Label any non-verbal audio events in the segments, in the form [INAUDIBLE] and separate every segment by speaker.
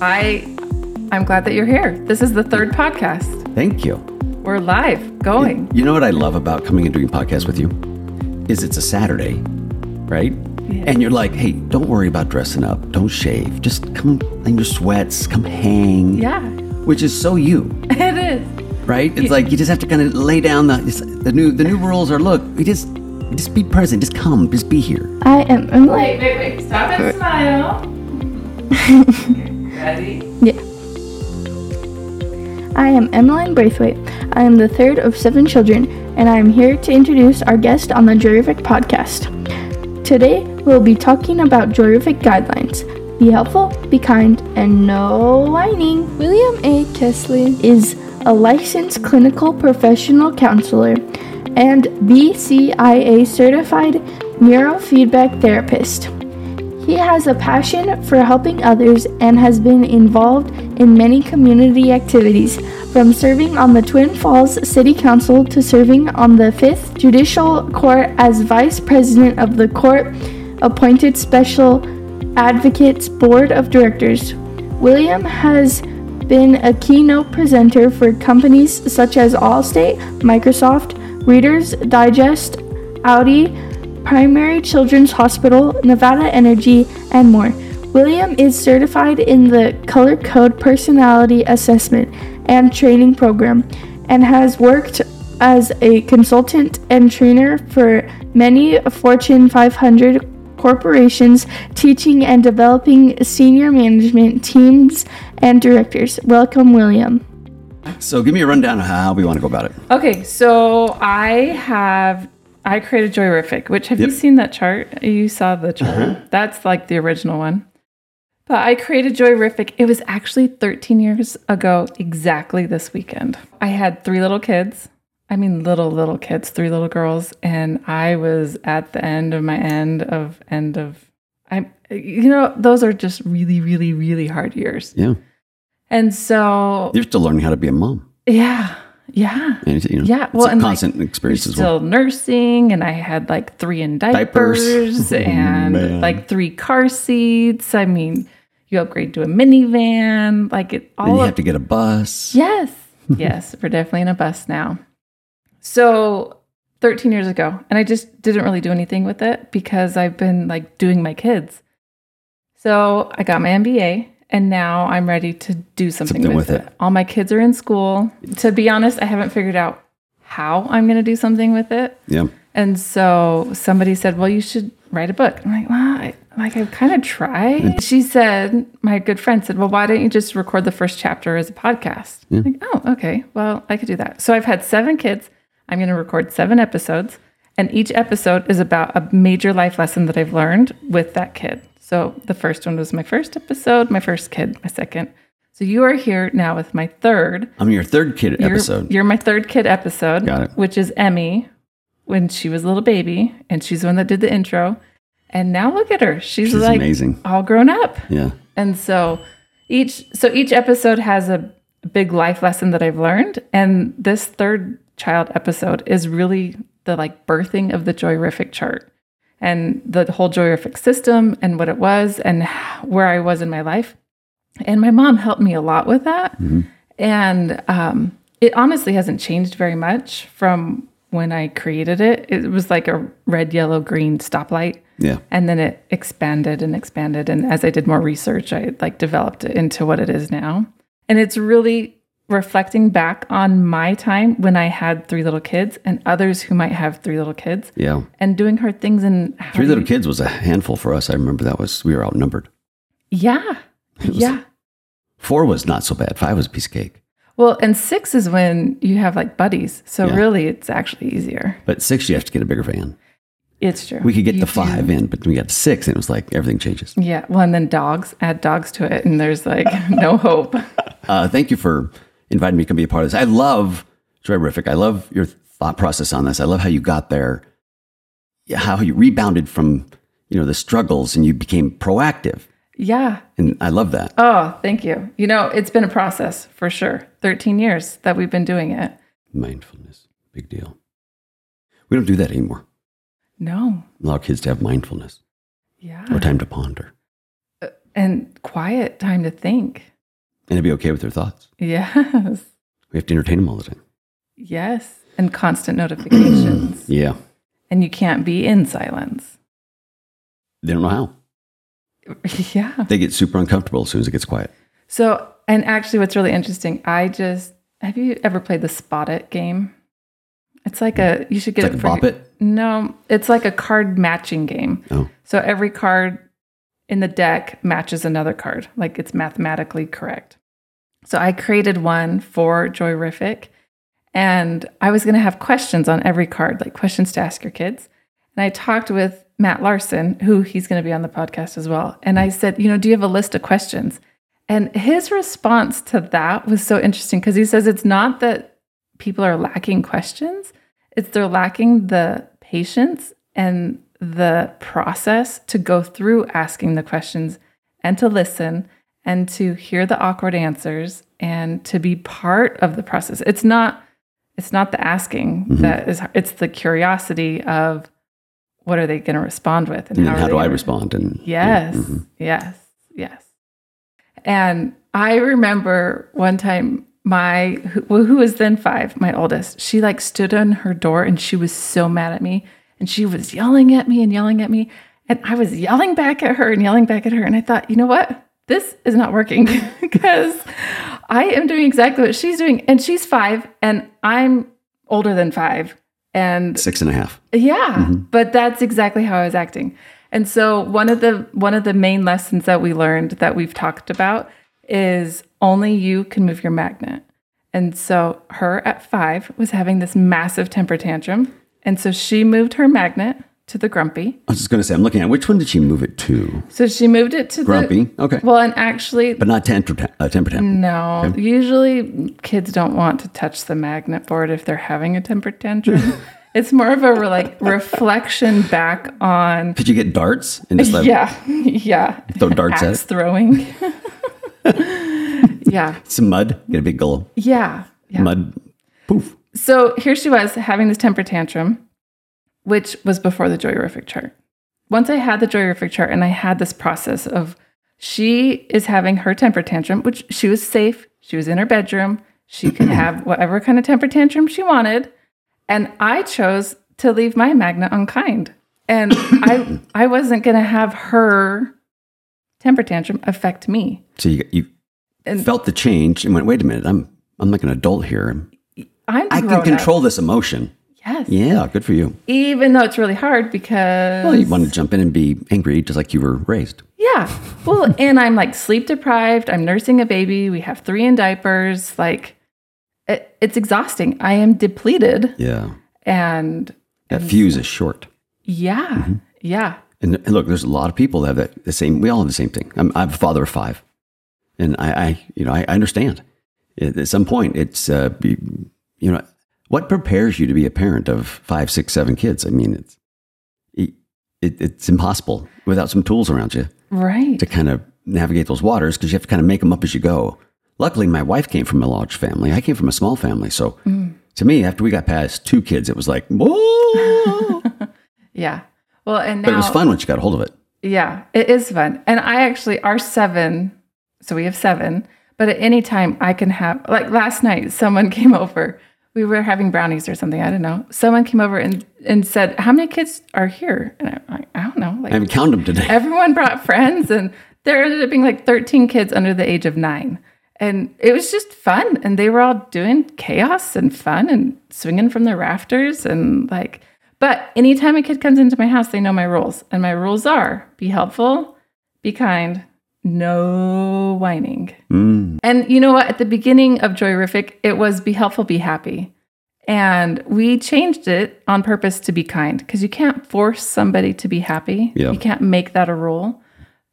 Speaker 1: I I'm glad that you're here. This is the third podcast.
Speaker 2: Thank you.
Speaker 1: We're live, going.
Speaker 2: You know what I love about coming and doing podcasts with you? Is it's a Saturday, right?
Speaker 1: Yeah.
Speaker 2: And you're like, hey, don't worry about dressing up. Don't shave. Just come in your sweats, come hang.
Speaker 1: Yeah,
Speaker 2: Which is so you, [LAUGHS]
Speaker 1: it is.
Speaker 2: right? It's like you just have to kind of lay down the the new the new [LAUGHS] rules are look, we just just be present, just come, just be here.
Speaker 3: I am Emily.
Speaker 1: Wait, wait, wait. Stop and uh, smile. [LAUGHS] Ready?
Speaker 3: Yeah. I am Emmeline Braithwaite. I am the third of seven children, and I am here to introduce our guest on the Joyrific podcast. Today, we'll be talking about Joyrific guidelines. Be helpful, be kind, and no whining. William A. Kezele is a licensed clinical professional counselor and BCIA certified neurofeedback therapist. He has a passion for helping others and has been involved in many community activities, from serving on the Twin Falls City Council to serving on the 5th Judicial Court as Vice President of the Court appointed Special Advocates Board of Directors. William has been a keynote presenter for companies such as Allstate, Microsoft, Reader's Digest, Audi, Primary Children's Hospital, Nevada Energy, and more. William is certified in the Color Code Personality Assessment and Training Program and has worked as a consultant and trainer for many Fortune 500 corporations, teaching and developing senior management teams and directors. Welcome, William.
Speaker 2: So give me a rundown of how we want to go about it.
Speaker 1: Okay, so I have I created Joyrific, which have you seen that chart? You saw the chart. Uh-huh. That's like the original one. But I created Joyrific. It was actually 13 years ago, exactly this weekend. I had three little kids. I mean, little, little kids, three little girls. And I was at the end of my end of end of, I'm, you know, those are just really, really, really hard years.
Speaker 2: Yeah.
Speaker 1: And so,
Speaker 2: You're still learning how to be a mom.
Speaker 1: yeah, yeah.
Speaker 2: And, you know,
Speaker 1: Yeah,
Speaker 2: it's
Speaker 1: well,
Speaker 2: a
Speaker 1: and, like,
Speaker 2: constant experience as
Speaker 1: still
Speaker 2: well.
Speaker 1: nursing and I had like three in diapers,
Speaker 2: Diapers. [LAUGHS] Oh,
Speaker 1: and
Speaker 2: man.
Speaker 1: like three car seats. I mean, you upgrade to a minivan, like it
Speaker 2: Then
Speaker 1: all
Speaker 2: you
Speaker 1: of-
Speaker 2: have to get a bus.
Speaker 1: Yes. [LAUGHS] yes, we're definitely in a bus now. So 13 years ago, and I just didn't really do anything with it because I've been like doing my kids. So I got my MBA and now I'm ready to do something,
Speaker 2: Something
Speaker 1: with,
Speaker 2: with
Speaker 1: it.
Speaker 2: it.
Speaker 1: All my kids are in school. To be honest, I haven't figured out how I'm going to do something with it.
Speaker 2: Yeah.
Speaker 1: And so somebody said, "Well, you should write a book." I'm like, "Well, I, like I've kind of tried." She said, "My good friend said, well, why don't you just record the first chapter as a podcast?" I'm like, "Oh, okay. Well, I could do that." So I've had seven kids. I'm going to record seven episodes, and each episode is about a major life lesson that I've learned with that kid. So the first one was my first episode, my first kid, my second. So you are here now with my third
Speaker 2: I'm your third kid
Speaker 1: you're,
Speaker 2: episode.
Speaker 1: You're my third kid episode.
Speaker 2: Got it.
Speaker 1: Which is Emmy when she was a little baby, and she's the one that did the intro. And now look at her. She's,
Speaker 2: She's
Speaker 1: like
Speaker 2: amazing.
Speaker 1: all grown up.
Speaker 2: Yeah.
Speaker 1: And so each so each episode has a big life lesson that I've learned. And this third child episode is really the like birthing of the Joyrific chart and the whole Joyrific system and what it was and where I was in my life. And my mom helped me a lot with that. And um, it honestly hasn't changed very much from when I created it. It was like a red, yellow, green stoplight.
Speaker 2: Yeah.
Speaker 1: And then it expanded and expanded. And as I did more research, I like developed it into what it is now. And it's really reflecting back on my time when I had three little kids and others who might have three little kids
Speaker 2: Yeah.
Speaker 1: and doing hard things and
Speaker 2: Three little kids was a handful for us. I remember that was, we were outnumbered.
Speaker 1: Yeah. Yeah.
Speaker 2: Four was not so bad. Five was a piece of cake.
Speaker 1: Well, and six is when you have like buddies. So
Speaker 2: Yeah.
Speaker 1: really it's actually easier.
Speaker 2: But six, you have to get a bigger van.
Speaker 1: It's true.
Speaker 2: We could get
Speaker 1: You
Speaker 2: the
Speaker 1: do.
Speaker 2: five in, but we got six, and it was like everything changes.
Speaker 1: Yeah. Well, and then dogs, add dogs to it, and there's like [LAUGHS] no hope.
Speaker 2: Uh, thank you for inviting me to be a part of this. I love Joyrific. I love your thought process on this. I love how you got there, how you rebounded from you know the struggles and you became proactive,
Speaker 1: Yeah.
Speaker 2: and I love that.
Speaker 1: Oh, thank you. You know, it's been a process for sure. 13 years that we've been doing it.
Speaker 2: Mindfulness, big deal. We don't do that anymore.
Speaker 1: No.
Speaker 2: Allow kids to have mindfulness
Speaker 1: Yeah.
Speaker 2: or time to ponder.
Speaker 1: Uh, and quiet time to think.
Speaker 2: And to be okay with their thoughts.
Speaker 1: Yes.
Speaker 2: We have to entertain them all the time.
Speaker 1: Yes. And constant notifications. [CLEARS THROAT]
Speaker 2: Yeah.
Speaker 1: and you can't be in silence.
Speaker 2: They don't know how. [LAUGHS]
Speaker 1: Yeah.
Speaker 2: They get super uncomfortable as soon as it gets quiet.
Speaker 1: So, and actually, what's really interesting, I just have you ever played the Spot It game? It's like a you should get
Speaker 2: It's
Speaker 1: it
Speaker 2: a
Speaker 1: for your-
Speaker 2: it.
Speaker 1: No, it's like a card matching game.
Speaker 2: Oh.
Speaker 1: So every card in the deck matches another card, like it's mathematically correct. So I created one for Joyrific, and I was going to have questions on every card, like questions to ask your kids. And I talked with Matt Larson, who he's going to be on the podcast as well. And I said, you know, do you have a list of questions? And his response to that was so interesting because he says it's not that people are lacking questions, it's they're lacking the patience and the process to go through asking the questions and to listen and to hear the awkward answers and to be part of the process. It's not it's not the asking that is it's the curiosity of what are they going to respond with
Speaker 2: And then
Speaker 1: are
Speaker 2: how do I
Speaker 1: gonna-
Speaker 2: respond? And
Speaker 1: Yes,
Speaker 2: Mhm.
Speaker 1: yes, yes. And I remember one time my who, well, who was then five, my oldest, she like stood on her door and she was so mad at me and she was yelling at me and yelling at me. And I was yelling back at her and yelling back at her. And I thought, you know what? This is not working [LAUGHS] because I am doing exactly what she's doing. And she's five and I'm older than five. And
Speaker 2: six and a half.
Speaker 1: yeah, mm-hmm. but that's exactly how I was acting. And so one of the one of the main lessons that we learned that we've talked about is only you can move your magnet. And so her at 5 was having this massive temper tantrum, and so she moved her magnet to the grumpy.
Speaker 2: I was just going to say, I'm looking at which one did she move it to?
Speaker 1: So she moved it to the
Speaker 2: Grumpy.
Speaker 1: the
Speaker 2: Okay.
Speaker 1: Well, and actually
Speaker 2: But not temper, ta- uh, temper tantrum.
Speaker 1: no, usually kids don't want to touch the magnet board if they're having a temper tantrum. [LAUGHS] it's more of a re- like reflection back on
Speaker 2: Could you get darts and just let [LAUGHS]
Speaker 1: yeah, [LAUGHS] yeah.
Speaker 2: throw darts at it?
Speaker 1: throwing. yeah,
Speaker 2: Some mud, get a big gulp.
Speaker 1: yeah, yeah.
Speaker 2: Mud, poof.
Speaker 1: So here she was having this temper tantrum, which was before the Joyrific chart. Once I had the Joyrific chart and I had this process of she is having her temper tantrum, which she was safe. She was in her bedroom. She could [CLEARS THROAT] have whatever kind of temper tantrum she wanted. And I chose to leave my magnet unkind. And [COUGHS] I I wasn't gonna have her temper tantrum affect me.
Speaker 2: So you, you
Speaker 1: And
Speaker 2: felt the change and went, wait a minute, I'm, I'm like an adult here.
Speaker 1: I'm
Speaker 2: I can
Speaker 1: up.
Speaker 2: control this emotion.
Speaker 1: Yes.
Speaker 2: Yeah, good for you.
Speaker 1: Even though it's really hard because
Speaker 2: Well, you want to jump in and be angry just like you were raised.
Speaker 1: Yeah. Well, [LAUGHS] and I'm like sleep deprived. I'm nursing a baby. We have three in diapers. Like, it, it's exhausting. I am depleted.
Speaker 2: Yeah.
Speaker 1: And
Speaker 2: That fuse is short.
Speaker 1: yeah,
Speaker 2: Mm-hmm.
Speaker 1: yeah,
Speaker 2: And, and look, there's a lot of people that have that, the same. We all have the same thing. I'm, I'm a father of five, and I, I you know, I, I understand. At at some point, it's uh, you, you know, what prepares you to be a parent of five, six, seven kids? I mean, it's it, it, it's impossible without some tools around you
Speaker 1: right.
Speaker 2: to kind of navigate those waters because you have to kind of make them up as you go. Luckily, my wife came from a large family. I came from a small family, so mm. to me, after we got past two kids, it was like, whoa! [LAUGHS]
Speaker 1: Yeah. Well, and now
Speaker 2: but it was fun once you got a hold of it.
Speaker 1: Yeah, it is fun. And I actually, our seven, so we have seven, but at any time I can have, like last night, someone [LAUGHS] came over. We were having brownies or something. I don't know. Someone came over and, and said, How many kids are here? And I'm like, I don't know.
Speaker 2: I
Speaker 1: Like
Speaker 2: haven't counted them today.
Speaker 1: everyone brought [LAUGHS] friends, and there ended up being like 13 kids under the age of nine. And it was just fun. And they were all doing chaos and fun and swinging from the rafters. And like, but anytime a kid comes into my house, they know my rules. And my rules are be helpful, be kind, no whining.
Speaker 2: Mm.
Speaker 1: And you know what? At the beginning of Joyrific, it was be helpful, be happy. And we changed it on purpose to be kind because you can't force somebody to be happy.
Speaker 2: Yeah.
Speaker 1: You can't make that a rule.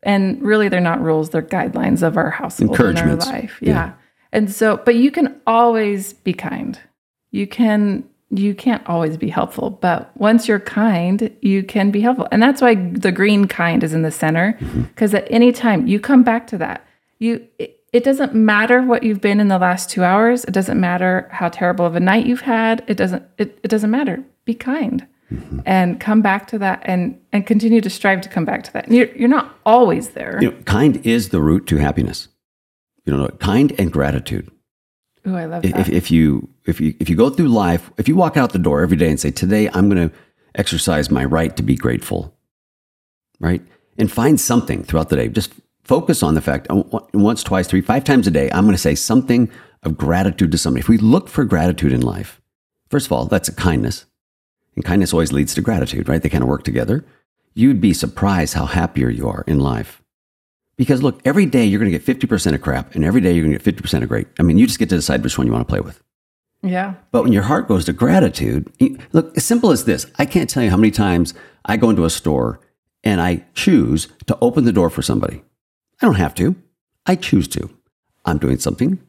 Speaker 1: And really, they're not rules, they're guidelines of our household and our life.
Speaker 2: Yeah.
Speaker 1: Yeah. And so, but you can always be kind. You can, you can't always be helpful, but once you're kind, you can be helpful. And that's why the green kind is in the center mm-hmm. because at any time you come back to that. You, it, it doesn't matter what you've been in the last two hours. It doesn't matter how terrible of a night you've had. It doesn't, it, it doesn't matter. Be kind. Mm-hmm. and come back to that and and continue to strive to come back to that. And you're you're not always there.
Speaker 2: You know, kind is the route to happiness. You know, kind and gratitude.
Speaker 1: Oh, I love that.
Speaker 2: If, if you if you if you go through life, if you walk out the door every day and say, "Today I'm going to exercise my right to be grateful," right, and find something throughout the day, just focus on the fact uh, once, twice, three, five times a day, I'm going to say something of gratitude to somebody. If we look for gratitude in life, first of all, that's a kindness, and kindness always leads to gratitude, right? They kind of work together. You'd be surprised how happier you are in life. Because look, every day you're going to get 50% of crap, and every day you're going to get 50% of great. I mean, you just get to decide which one you want to play with.
Speaker 1: Yeah.
Speaker 2: But when your heart goes to gratitude, you- look, as simple as this I can't tell you how many times I go into a store and I choose to open the door for somebody. I don't have to, I choose to. I'm doing something,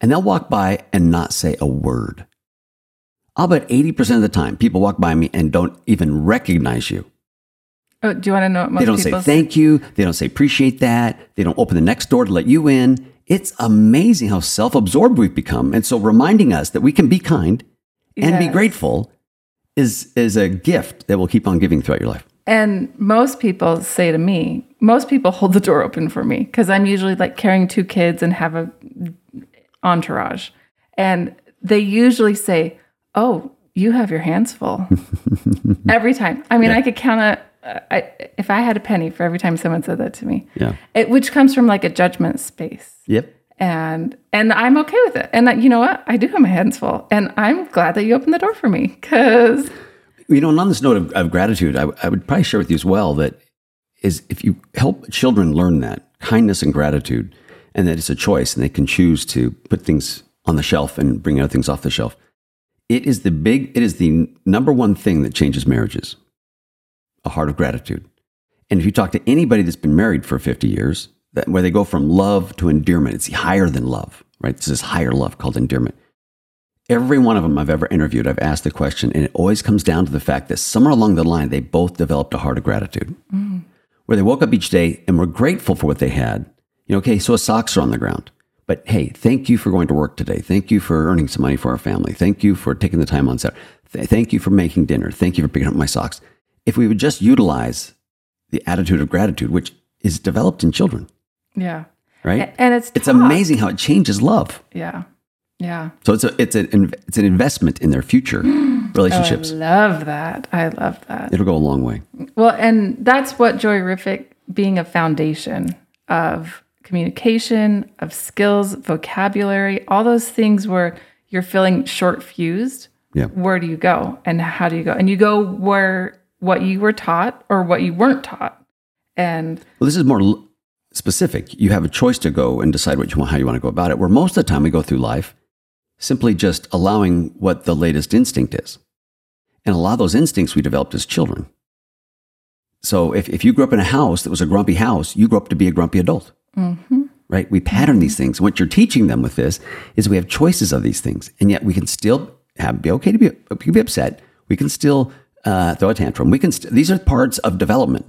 Speaker 2: and they'll walk by and not say a word. I'll bet 80% of the time people walk by me and don't even recognize you.
Speaker 1: Oh, do you want to know what most
Speaker 2: They don't say thank you. They don't say appreciate that. They don't open the next door to let you in. It's amazing how self absorbed we've become. And so reminding us that we can be kind and be grateful is, is a gift that will keep on giving throughout your life.
Speaker 1: And most people say to me, most people hold the door open for me because I'm usually like carrying two kids and have a entourage. And they usually say, Oh, you have your hands full [LAUGHS] every time. I mean, I could count a, I, if I had a penny for every time someone said that to me,
Speaker 2: Yeah.
Speaker 1: it, which comes from like a judgment space.
Speaker 2: Yep.
Speaker 1: And and I'm okay with it. And you know what? I do have my hands full, and I'm glad that you opened the door for me because
Speaker 2: You know, and on this note of, of gratitude, I, I would probably share with you as well that is if you help children learn that kindness and gratitude, and that it's a choice, and they can choose to put things on the shelf and bring other things off the shelf. It is the big, it is the number one thing that changes marriages a heart of gratitude. And if you talk to anybody that's been married for 50 years, that where they go from love to endearment, it's higher than love, right? This is higher love called endearment. Every one of them I've ever interviewed, I've asked the question, and it always comes down to the fact that somewhere along the line, they both developed a heart of gratitude, mm-hmm. where they woke up each day and were grateful for what they had. You know, okay, so his socks are on the ground, but hey, thank you for going to work today. Thank you for earning some money for our family. Thank you for taking the time on set. Th- thank you for making dinner. Thank you for picking up my socks. If we would just utilize the attitude of gratitude, which is developed in children,
Speaker 1: yeah,
Speaker 2: right?
Speaker 1: And it's
Speaker 2: it's amazing how it changes love.
Speaker 1: Yeah, yeah.
Speaker 2: So it's a it's an it's an investment in their future relationships.
Speaker 1: Oh, I love that. I love that.
Speaker 2: It'll go a long way.
Speaker 1: Well, and that's what Joyrific being a foundation of communication, of skills, vocabulary, all those things where you're feeling short fused.
Speaker 2: Yeah.
Speaker 1: Where do you go and how do you go? And you go where what you were taught or what you weren't taught. And
Speaker 2: Well, this is more l- specific. You have a choice to go and decide what you want, how you want to go about it. Where most of the time we go through life simply just allowing what the latest instinct is, and a lot of those instincts we developed as children. So if, if you grew up in a house that was a grumpy house, you grew up to be a grumpy adult. Mm-hmm. Right? We pattern these things. What you're teaching them with this is we have choices of these things, and yet we can still have be okay to be be upset. We can still uh, throw a tantrum. We can. St- these are parts of development,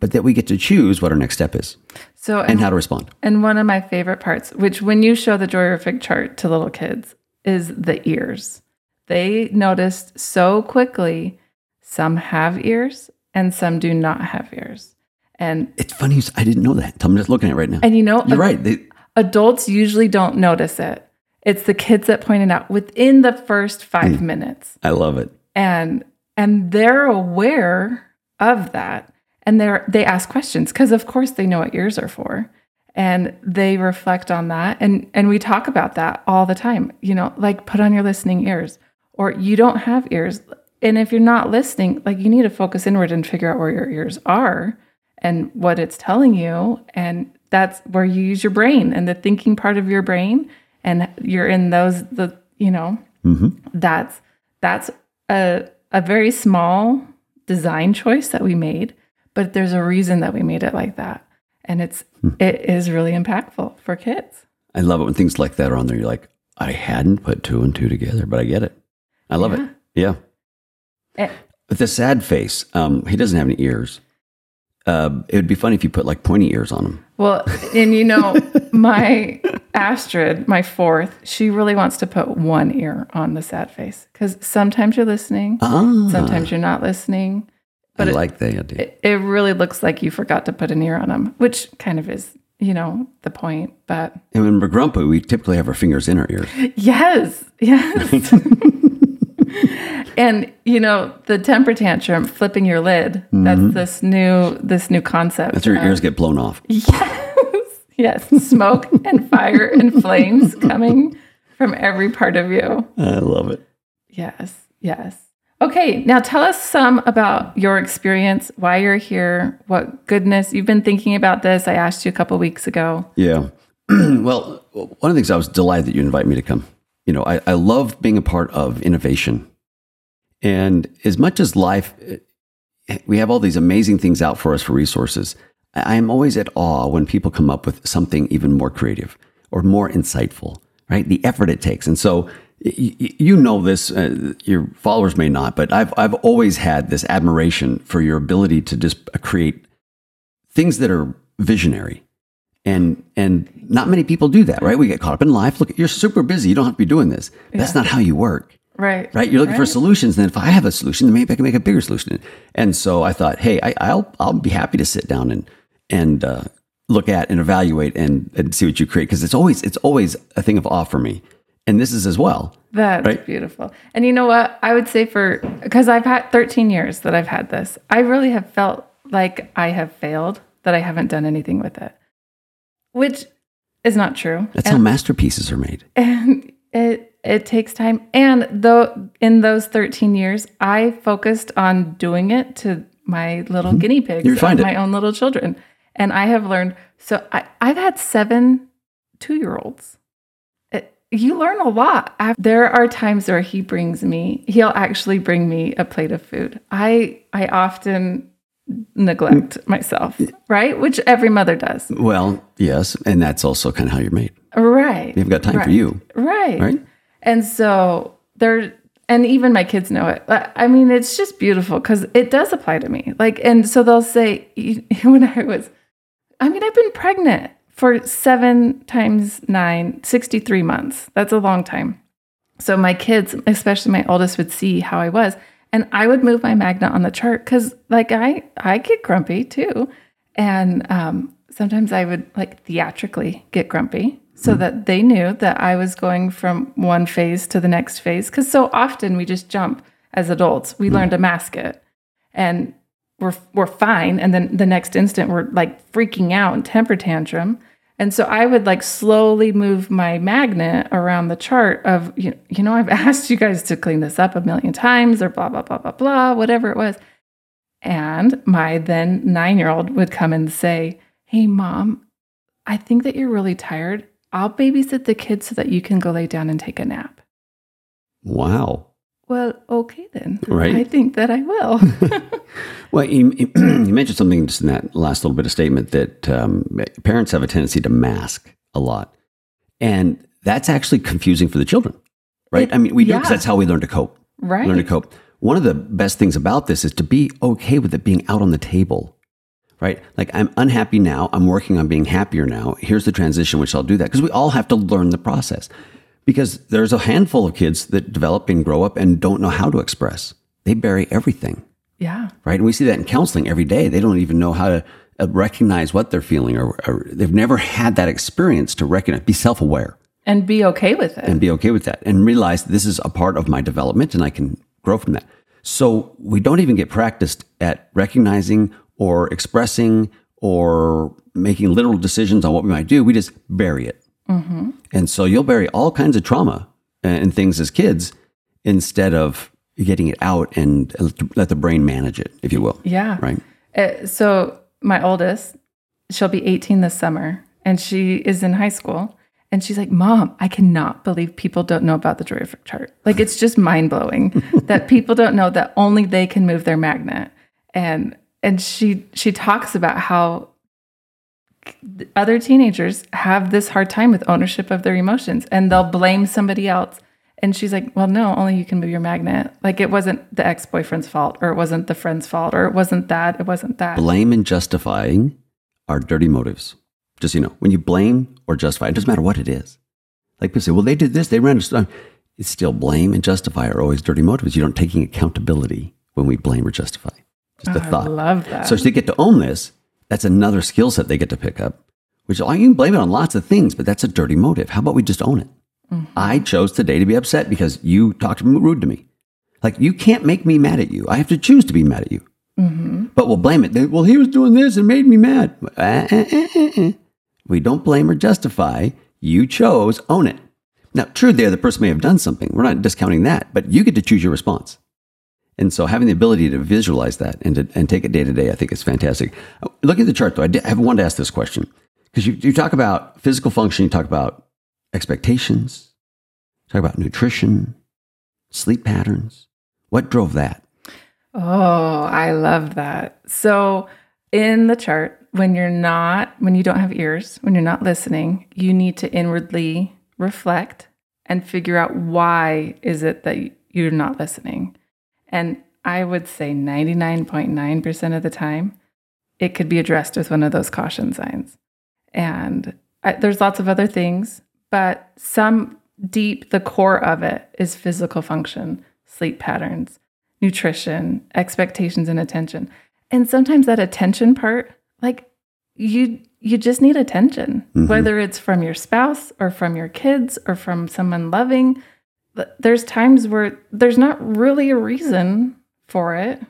Speaker 2: but that we get to choose what our next step is
Speaker 1: so
Speaker 2: and how to respond.
Speaker 1: And one of my favorite parts, which when you show the Joyrific chart to little kids, is the ears. They noticed so quickly some have ears and some do not have ears. And
Speaker 2: It's funny. I didn't know that. I'm just looking at it right now.
Speaker 1: and you know,
Speaker 2: You're right. They,
Speaker 1: adults usually don't notice it. It's the kids that point it out within the first five minutes.
Speaker 2: I love it.
Speaker 1: and and they're aware of that. And they're they ask questions because of course they know what ears are for. And they reflect on that. And and we talk about that all the time you know like put on your listening ears or you don't have ears. And if you're not listening like you need to focus inward and figure out where your ears are and what it's telling you. And that's where you use your brain and the thinking part of your brain. And you're in those the you know mm-hmm. that's that's a a very small design choice that we made, but there's a reason that we made it like that. And it's it is really impactful for kids.
Speaker 2: I love it when things like that are on there. You're like, I hadn't put two and two together, but I get it. I love it. Yeah.
Speaker 1: Eh,
Speaker 2: With the sad face, um, he doesn't have any ears. Uh, it would be funny if you put like pointy ears on them.
Speaker 1: Well, and you know, my Astrid, my fourth, she really wants to put one ear on the sad face because sometimes you're listening,
Speaker 2: Ah,
Speaker 1: sometimes you're not listening.
Speaker 2: I
Speaker 1: it-
Speaker 2: like the idea.
Speaker 1: It, it really looks like you forgot to put an ear on them, which kind of is, you know, the point. But
Speaker 2: and when we're grumpy, we typically have our fingers in our ears.
Speaker 1: yes, yes. [LAUGHS] [LAUGHS] and you know, the temper tantrum, flipping your lid. That's mm-hmm. this new this new concept.
Speaker 2: That's where your ears get blown off.
Speaker 1: Yes. [LAUGHS] Yes. Smoke and fire and flames coming from every part of you.
Speaker 2: I love it.
Speaker 1: Yes. Yes. Okay. Now tell us some about your experience, why you're here, what goodness you've been thinking about this. I asked you a couple weeks ago.
Speaker 2: Yeah. [CLEARS THROAT] well, one of the things I was delighted that you invited me to come. You know, I, I love being a part of innovation. And as much as life, we have all these amazing things out for us for resources. I am always at awe when people come up with something even more creative or more insightful, right? The effort it takes. And so you know this, uh, your followers may not, but I've, I've always had this admiration for your ability to just create things that are visionary and and not many people do that right? We get caught up in life. Look you're super busy. You don't have to be doing this. That's not how you work.
Speaker 1: Right.
Speaker 2: right? You're looking for solutions. And if i have a solution then maybe i can make a bigger solution. And so i thought hey I, i'll i'll be happy to sit down and and uh, look at and evaluate and, and see what you create. Because it's always it's always a thing of awe for me. And this is as well.
Speaker 1: That's
Speaker 2: Right.
Speaker 1: beautiful. And you know what? I would say for, because I've had 13 years that I've had this, I really have felt like I have failed, that I haven't done anything with it, which is not true.
Speaker 2: that's
Speaker 1: and,
Speaker 2: how masterpieces are made
Speaker 1: and it, it takes time. And though in those 13 years, I focused on doing it to my little guinea pigs,
Speaker 2: Mm-hmm. You refined
Speaker 1: of
Speaker 2: it.
Speaker 1: my own little children. And I have learned, so I, I've had seven two year olds you learn a lot. Af- There are times where he brings me, he'll actually bring me a plate of food. I I often neglect myself, right? Which every mother does.
Speaker 2: well yes and that's also kind of how you're made
Speaker 1: Right.
Speaker 2: you've got time for you
Speaker 1: Right.
Speaker 2: right
Speaker 1: And so there and even my kids know it. I I mean, it's just beautiful because it does apply to me. Like, and so they'll say, [LAUGHS] when I was, I mean, I've been pregnant for seven times nine, 63 months. That's a long time. So my kids, especially my oldest, would see how I was. And I would move my magnet on the chart because like I I get grumpy too. And um, sometimes I would like theatrically get grumpy so that they knew that I was going from one phase to the next phase. Because so often we just jump as adults. We learn to mask it. And we're we're fine and then the next instant we're like freaking out and temper tantrum and so i would like slowly move my magnet around the chart of you, you know i've [LAUGHS] asked you guys to clean this up a million times or blah blah blah blah blah whatever it was. And my then 9-year-old would come and say hey mom i think that you're really tired. I'll babysit the kids so that you can go lay down and take a nap.
Speaker 2: Wow
Speaker 1: well okay then
Speaker 2: Right.
Speaker 1: i think that i will [LAUGHS]
Speaker 2: Well, you, [CLEARS THROAT] you mentioned something just in that last little bit of statement that um, parents have a tendency to mask a lot. And that's actually confusing for the children, right?
Speaker 1: It-
Speaker 2: I mean, we do
Speaker 1: yeah.
Speaker 2: because that's how we learn to cope.
Speaker 1: right
Speaker 2: Learn to cope. One of the best things about this is to be okay with it being out on the table, right? Like, I'm unhappy now. I'm working on being happier now. Here's the transition, which I'll do that because we all have to learn the process. Because there's a handful of kids that develop and grow up and don't know how to express, they bury everything
Speaker 1: yeah
Speaker 2: right? And we see that in counseling every day. They don't even know how to uh, recognize what they're feeling, or, or they've never had that experience to recognize, be self aware,
Speaker 1: and be okay with it
Speaker 2: and be okay with that, and realize this is a part of my development, and I can grow from that. So we don't even get practiced at recognizing or expressing or making literal decisions on what we might do. We just bury it, and so you'll bury all kinds of trauma and things as kids instead of getting it out and let the brain manage it, if you will.
Speaker 1: Yeah.
Speaker 2: Right.
Speaker 1: Uh, so my oldest, she'll be 18 this summer, and she is in high school. And she's like, Mom, I cannot believe people don't know about the Joyrific chart. Like, it's just mind blowing [LAUGHS] that people don't know that only they can move their magnet. And and she she talks about how other teenagers have this hard time with ownership of their emotions, and they'll blame somebody else. And she's like, Well, no, only you can move your magnet. Like, it wasn't the ex boyfriend's fault, or it wasn't the friend's fault, or it wasn't that, it wasn't that.
Speaker 2: Blame and justifying are dirty motives. Just so you know, when you blame or justify, it doesn't matter what it is. Like people say, well, they did this, they ran. It's still blame and justify are always dirty motives. You don't taking accountability when we blame or justify. Just a oh,
Speaker 1: I
Speaker 2: thought.
Speaker 1: love that.
Speaker 2: So they get to own this, that's another skill set they get to pick up. Which you can blame it on lots of things, but that's a dirty motive. How about we just own it? I chose today to be upset because you talked rude to me. Like you can't make me mad at you. I have to choose to be mad at you. But we'll blame it. Well, he was doing this and made me mad. Uh, uh, uh. We don't blame or justify. You chose, own it. Now, true, there the person may have done something. We're not discounting that, but you get to choose your response. And so having the ability to visualize that and, to, and take it day to day, I think is fantastic. Uh, Look at the chart though. I, did, I wanted to ask this question because you, you talk about physical function, you talk about expectations, talk about nutrition, sleep patterns. What drove that?
Speaker 1: Oh, I love that. So, in the chart, when you're not, when you don't have ears, when you're not listening, you need to inwardly reflect and figure out why is it that you're not listening. And I would say 99.9% of the time, it could be addressed with one of those caution signs. And I, there's lots of other things, but some deep, the core of it is physical function, sleep patterns, nutrition, expectations, and attention. And sometimes that attention part, like you, you just need attention, mm-hmm. whether it's from your spouse or from your kids or from someone loving. There's times where there's not really a reason for it.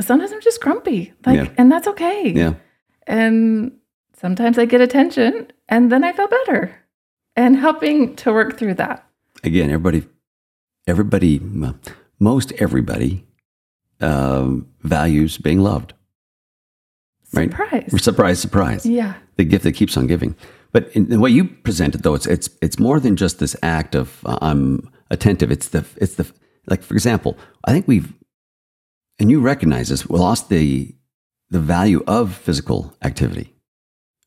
Speaker 1: Sometimes I'm just grumpy, like,
Speaker 2: Yeah.
Speaker 1: and that's okay.
Speaker 2: Yeah.
Speaker 1: And sometimes I get attention and then I feel better and helping to work through that.
Speaker 2: Again, everybody, everybody, most everybody um, values being loved. Right.
Speaker 1: Surprise.
Speaker 2: Surprise, surprise.
Speaker 1: Yeah.
Speaker 2: the gift that keeps on giving. But in the way you present it, though, it's it's it's more than just this act of uh, I'm attentive. It's the it's the like for example, I think we've and you recognize this. We lost the the value of physical activity,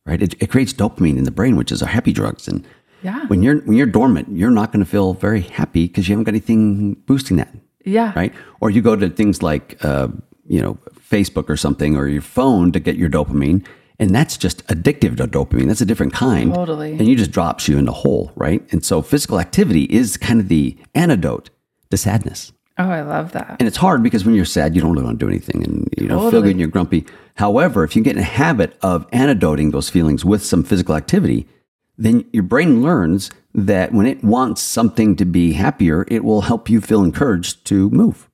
Speaker 2: right? It, it creates dopamine in the brain, which is our happy drugs. And
Speaker 1: Yeah.
Speaker 2: when you're when you're dormant, you're not going to feel very happy because you haven't got anything boosting that
Speaker 1: Yeah.
Speaker 2: right? Or you go to things like, uh, you know, Facebook or something, or your phone to get your dopamine, and that's just addictive to dopamine. That's a different kind.
Speaker 1: Totally.
Speaker 2: And you just drops you in the hole, right? And so physical activity is kind of the antidote to sadness.
Speaker 1: Oh, I love that.
Speaker 2: And it's hard because when you're sad, you don't really want to do anything and you don't feel good and you're grumpy. However, if you get in a habit of antidoting those feelings with some physical activity, then your brain learns that when it wants something to be happier, it will help you feel encouraged to move.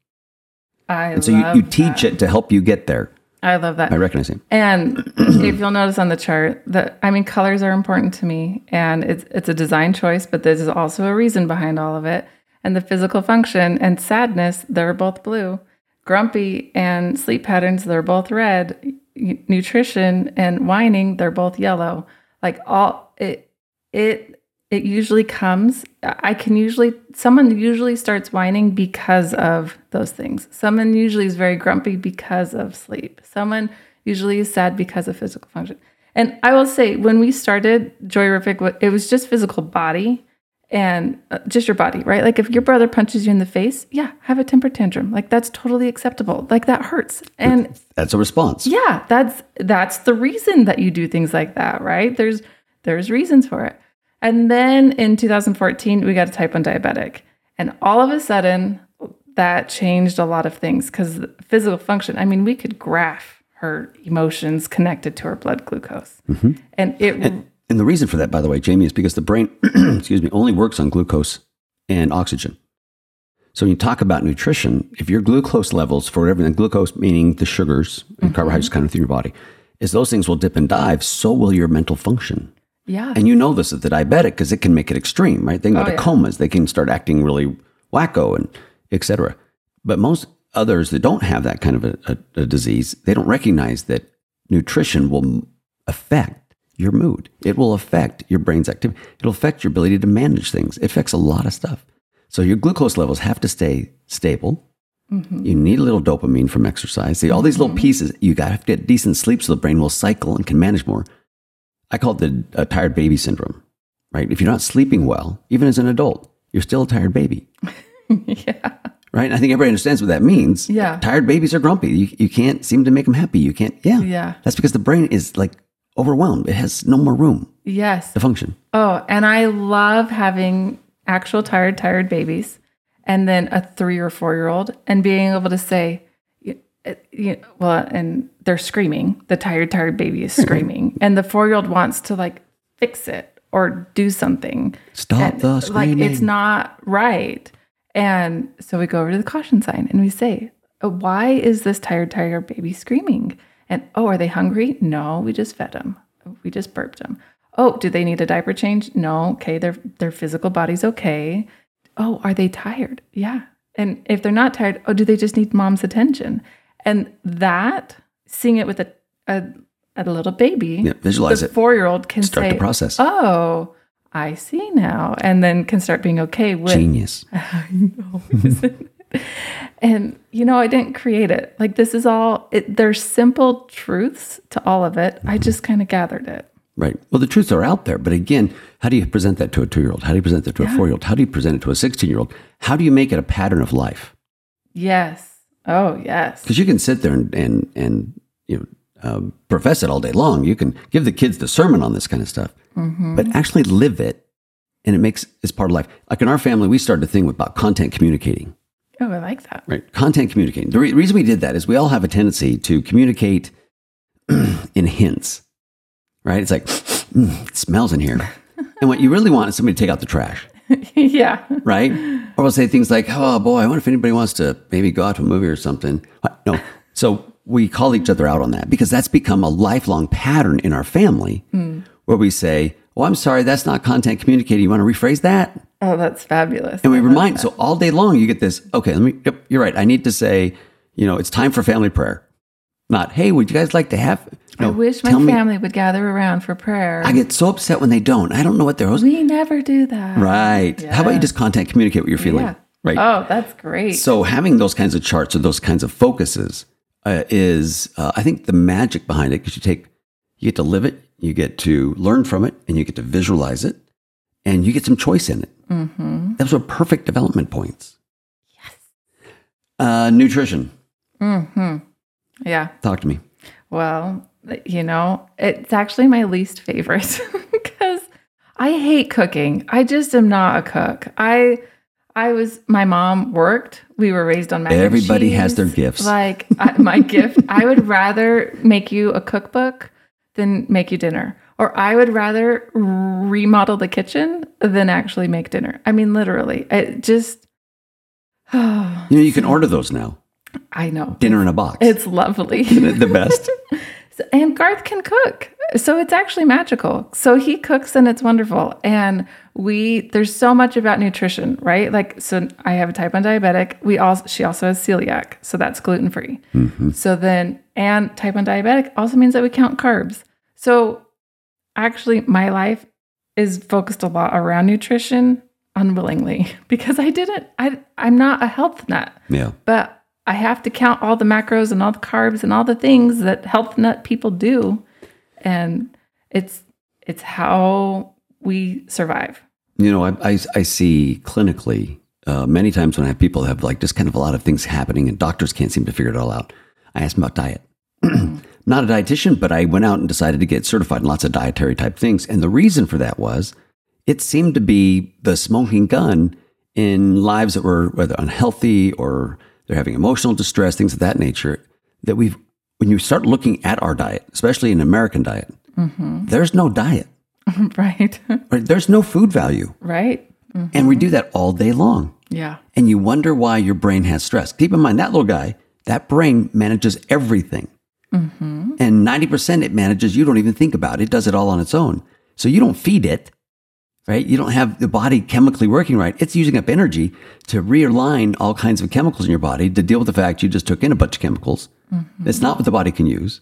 Speaker 1: I love.
Speaker 2: And so you, you teach
Speaker 1: that.
Speaker 2: it to help you get there.
Speaker 1: I love that.
Speaker 2: I recognize him.
Speaker 1: And [CLEARS THROAT] if you'll notice on the chart, that I mean, colors are important to me, and it's it's a design choice, but there's also a reason behind all of it. And the physical function and sadness, they're both blue. Grumpy and sleep patterns, they're both red. Nutrition and whining, they're both yellow. Like all it it it usually comes. I can usually someone usually starts whining because of those things. Someone usually is very grumpy because of sleep. Someone usually is sad because of physical function. And I will say, when we started Joyrific, it was just physical body and uh, just your body, right? Like if your brother punches you in the face, yeah, have a temper tantrum. Like that's totally acceptable. Like that hurts. And
Speaker 2: That's a response.
Speaker 1: yeah, that's that's the reason that you do things like that, right? There's there's reasons for it. And then in 2014, we got a type 1 diabetic. And all of a sudden, that changed a lot of things because physical function, I mean, we could graph her emotions connected to her blood glucose. Mm-hmm. And it
Speaker 2: And the reason for that, by the way, Jamie, is because the brain, [CLEARS THROAT] excuse me, only works on glucose and oxygen. So when you talk about nutrition, if your glucose levels for whatever, and glucose meaning the sugars and mm-hmm. carbohydrates kind of through your body, is those things will dip and dive, so will your mental function.
Speaker 1: Yeah.
Speaker 2: And you know this is the diabetic because it can make it extreme, right? They can go
Speaker 1: Oh,
Speaker 2: to
Speaker 1: yeah.
Speaker 2: comas. They can start acting really wacko and et cetera. But most others that don't have that kind of a, a, a disease, they don't recognize that nutrition will affect your mood. It will affect your brain's activity. It'll affect your ability to manage things. It affects a lot of stuff. So your glucose levels have to stay stable. Mm-hmm. You need a little dopamine from exercise. See, all these little mm-hmm. pieces, you got to have to get decent sleep so the brain will cycle and can manage more. I call it the uh, tired baby syndrome, right? If you're not sleeping well, even as an adult, you're still a tired baby, [LAUGHS]
Speaker 1: yeah.
Speaker 2: right? And I think everybody understands what that means.
Speaker 1: Yeah.
Speaker 2: Tired babies are grumpy. You, you can't seem to make them happy. You can't, yeah.
Speaker 1: Yeah.
Speaker 2: That's because the brain is like overwhelmed. It has no more room
Speaker 1: Yes.
Speaker 2: to function.
Speaker 1: Oh, and I love having actual tired, tired babies and then a three or four year old and being able to say, you, you, well, and they're screaming. The tired, tired baby is [LAUGHS] screaming. and the four year old wants to like fix it or do something.
Speaker 2: Stop
Speaker 1: And,
Speaker 2: the
Speaker 1: Like it's not right. And so we go over to the caution sign and we say, "Oh, Why is this tired, tired baby screaming? And oh, are they hungry? No, we just fed them. We just burped them. Oh, do they need a diaper change? No. Okay, their their physical body's okay. Oh, are they tired? Yeah. And if they're not tired, oh, do they just need mom's attention? And that, seeing it with a a, a little baby,
Speaker 2: Yeah, visualize it.
Speaker 1: four year old can
Speaker 2: Start
Speaker 1: say,
Speaker 2: the process.
Speaker 1: Oh, I see now, and then can start being okay with.
Speaker 2: Genius. [LAUGHS]
Speaker 1: I know, isn't it? and you know, I didn't create it. Like this is all. It, there's simple truths to all of it. I mm-hmm. just kind of gathered it.
Speaker 2: Right. Well, the truths are out there. But again, how do you present that to a two year old? How do you present that to a four year old? How do you present it to a 16 year old? How do you make it a pattern of life?
Speaker 1: Yes. Oh, yes.
Speaker 2: Because you can sit there and, and, and you know, um, profess it all day long. You can give the kids the sermon on this kind of stuff,
Speaker 1: Mm-hmm.
Speaker 2: but actually live it. And it makes it's part of life. Like in our family, we started a thing about content communicating.
Speaker 1: Oh, I like that.
Speaker 2: Right. Content communicating. The re- reason we did that is we all have a tendency to communicate [CLEARS THROAT] in hints, right? It's like, "Mm, [SNIFFS] it smells in here. [LAUGHS] and what you really want is somebody to take out the trash, [LAUGHS]
Speaker 1: yeah.
Speaker 2: right? Or we'll say things like, oh boy, I wonder if anybody wants to maybe go out to a movie or something. No. So we call each other out on that because that's become a lifelong pattern in our family hmm. where we say, well, I'm sorry, that's not content communicating. You want to rephrase that?
Speaker 1: Oh, that's fabulous.
Speaker 2: And we remind,
Speaker 1: that.
Speaker 2: so all day long you get this, okay, let me, yep, you're right. I need to say, you know, it's time for family prayer. Not, hey, would you guys like to have,
Speaker 1: I wish my
Speaker 2: tell me-
Speaker 1: family would gather around for prayer.
Speaker 2: I get so upset when they don't. I don't know what they're host-
Speaker 1: we never do that.
Speaker 2: Right. How about you just content communicate what you're feeling?
Speaker 1: Yeah.
Speaker 2: Right.
Speaker 1: Oh, that's great.
Speaker 2: So having those kinds of charts or those kinds of focuses uh, is, uh, I think, the magic behind it because you take, you get to live it, you get to learn from it, and you get to visualize it, and you get some choice in it.
Speaker 1: mm-hmm.
Speaker 2: Those are perfect development points. Yes. Uh, nutrition.
Speaker 1: Mm-hmm. Yeah.
Speaker 2: Talk to me.
Speaker 1: Well, you know, it's actually my least favorite [LAUGHS] because I hate cooking. I just am not a cook. I I was my mom worked. We were raised on mac
Speaker 2: Everybody has their gifts.
Speaker 1: Like I, my [LAUGHS] gift, I would rather make you a cookbook than make you dinner. Or I would rather remodel the kitchen than actually make dinner. I mean, literally. It just [SIGHS]
Speaker 2: You know, you can order those now.
Speaker 1: I know.
Speaker 2: Dinner in a box.
Speaker 1: It's lovely. [LAUGHS]
Speaker 2: the best. [LAUGHS]
Speaker 1: And Garth can cook. So it's actually magical. So he cooks and it's wonderful. And we there's so much about nutrition, right? Like so I have a type 1 diabetic. We also she also has celiac, so that's gluten free. Mm-hmm. So then and type 1 diabetic also means that we count carbs. So actually my life is focused a lot around nutrition unwillingly [LAUGHS] because I didn't I I'm not a health nut
Speaker 2: Yeah.
Speaker 1: but I have to count all the macros and all the carbs and all the things that health nut people do, and it's it's how we survive.
Speaker 2: You know, I, I, I see clinically uh, many times when I have people have like just kind of a lot of things happening and doctors can't seem to figure it all out. I ask them about diet. [CLEARS THROAT] Not a dietitian, but I went out and decided to get certified in lots of dietary type things. And the reason for that was it seemed to be the smoking gun in lives that were whether unhealthy or they're having emotional distress, things of that nature. That we've, when you start looking at our diet, especially an American diet, mm-hmm. there's no diet, [LAUGHS]
Speaker 1: right, [LAUGHS]
Speaker 2: right? There's no food value.
Speaker 1: right,
Speaker 2: And we mm-hmm. do that all day long.
Speaker 1: yeah,
Speaker 2: And you wonder why your brain has stress. Keep in mind, that little guy, that brain manages everything. Mm-hmm. And 90% it manages, you don't even think about it. It does it all on its own. So you don't feed it, right? You don't have the body chemically working right. It's using up energy to realign all kinds of chemicals in your body to deal with the fact you just took in a bunch of chemicals. Mm-hmm. It's not what the body can use.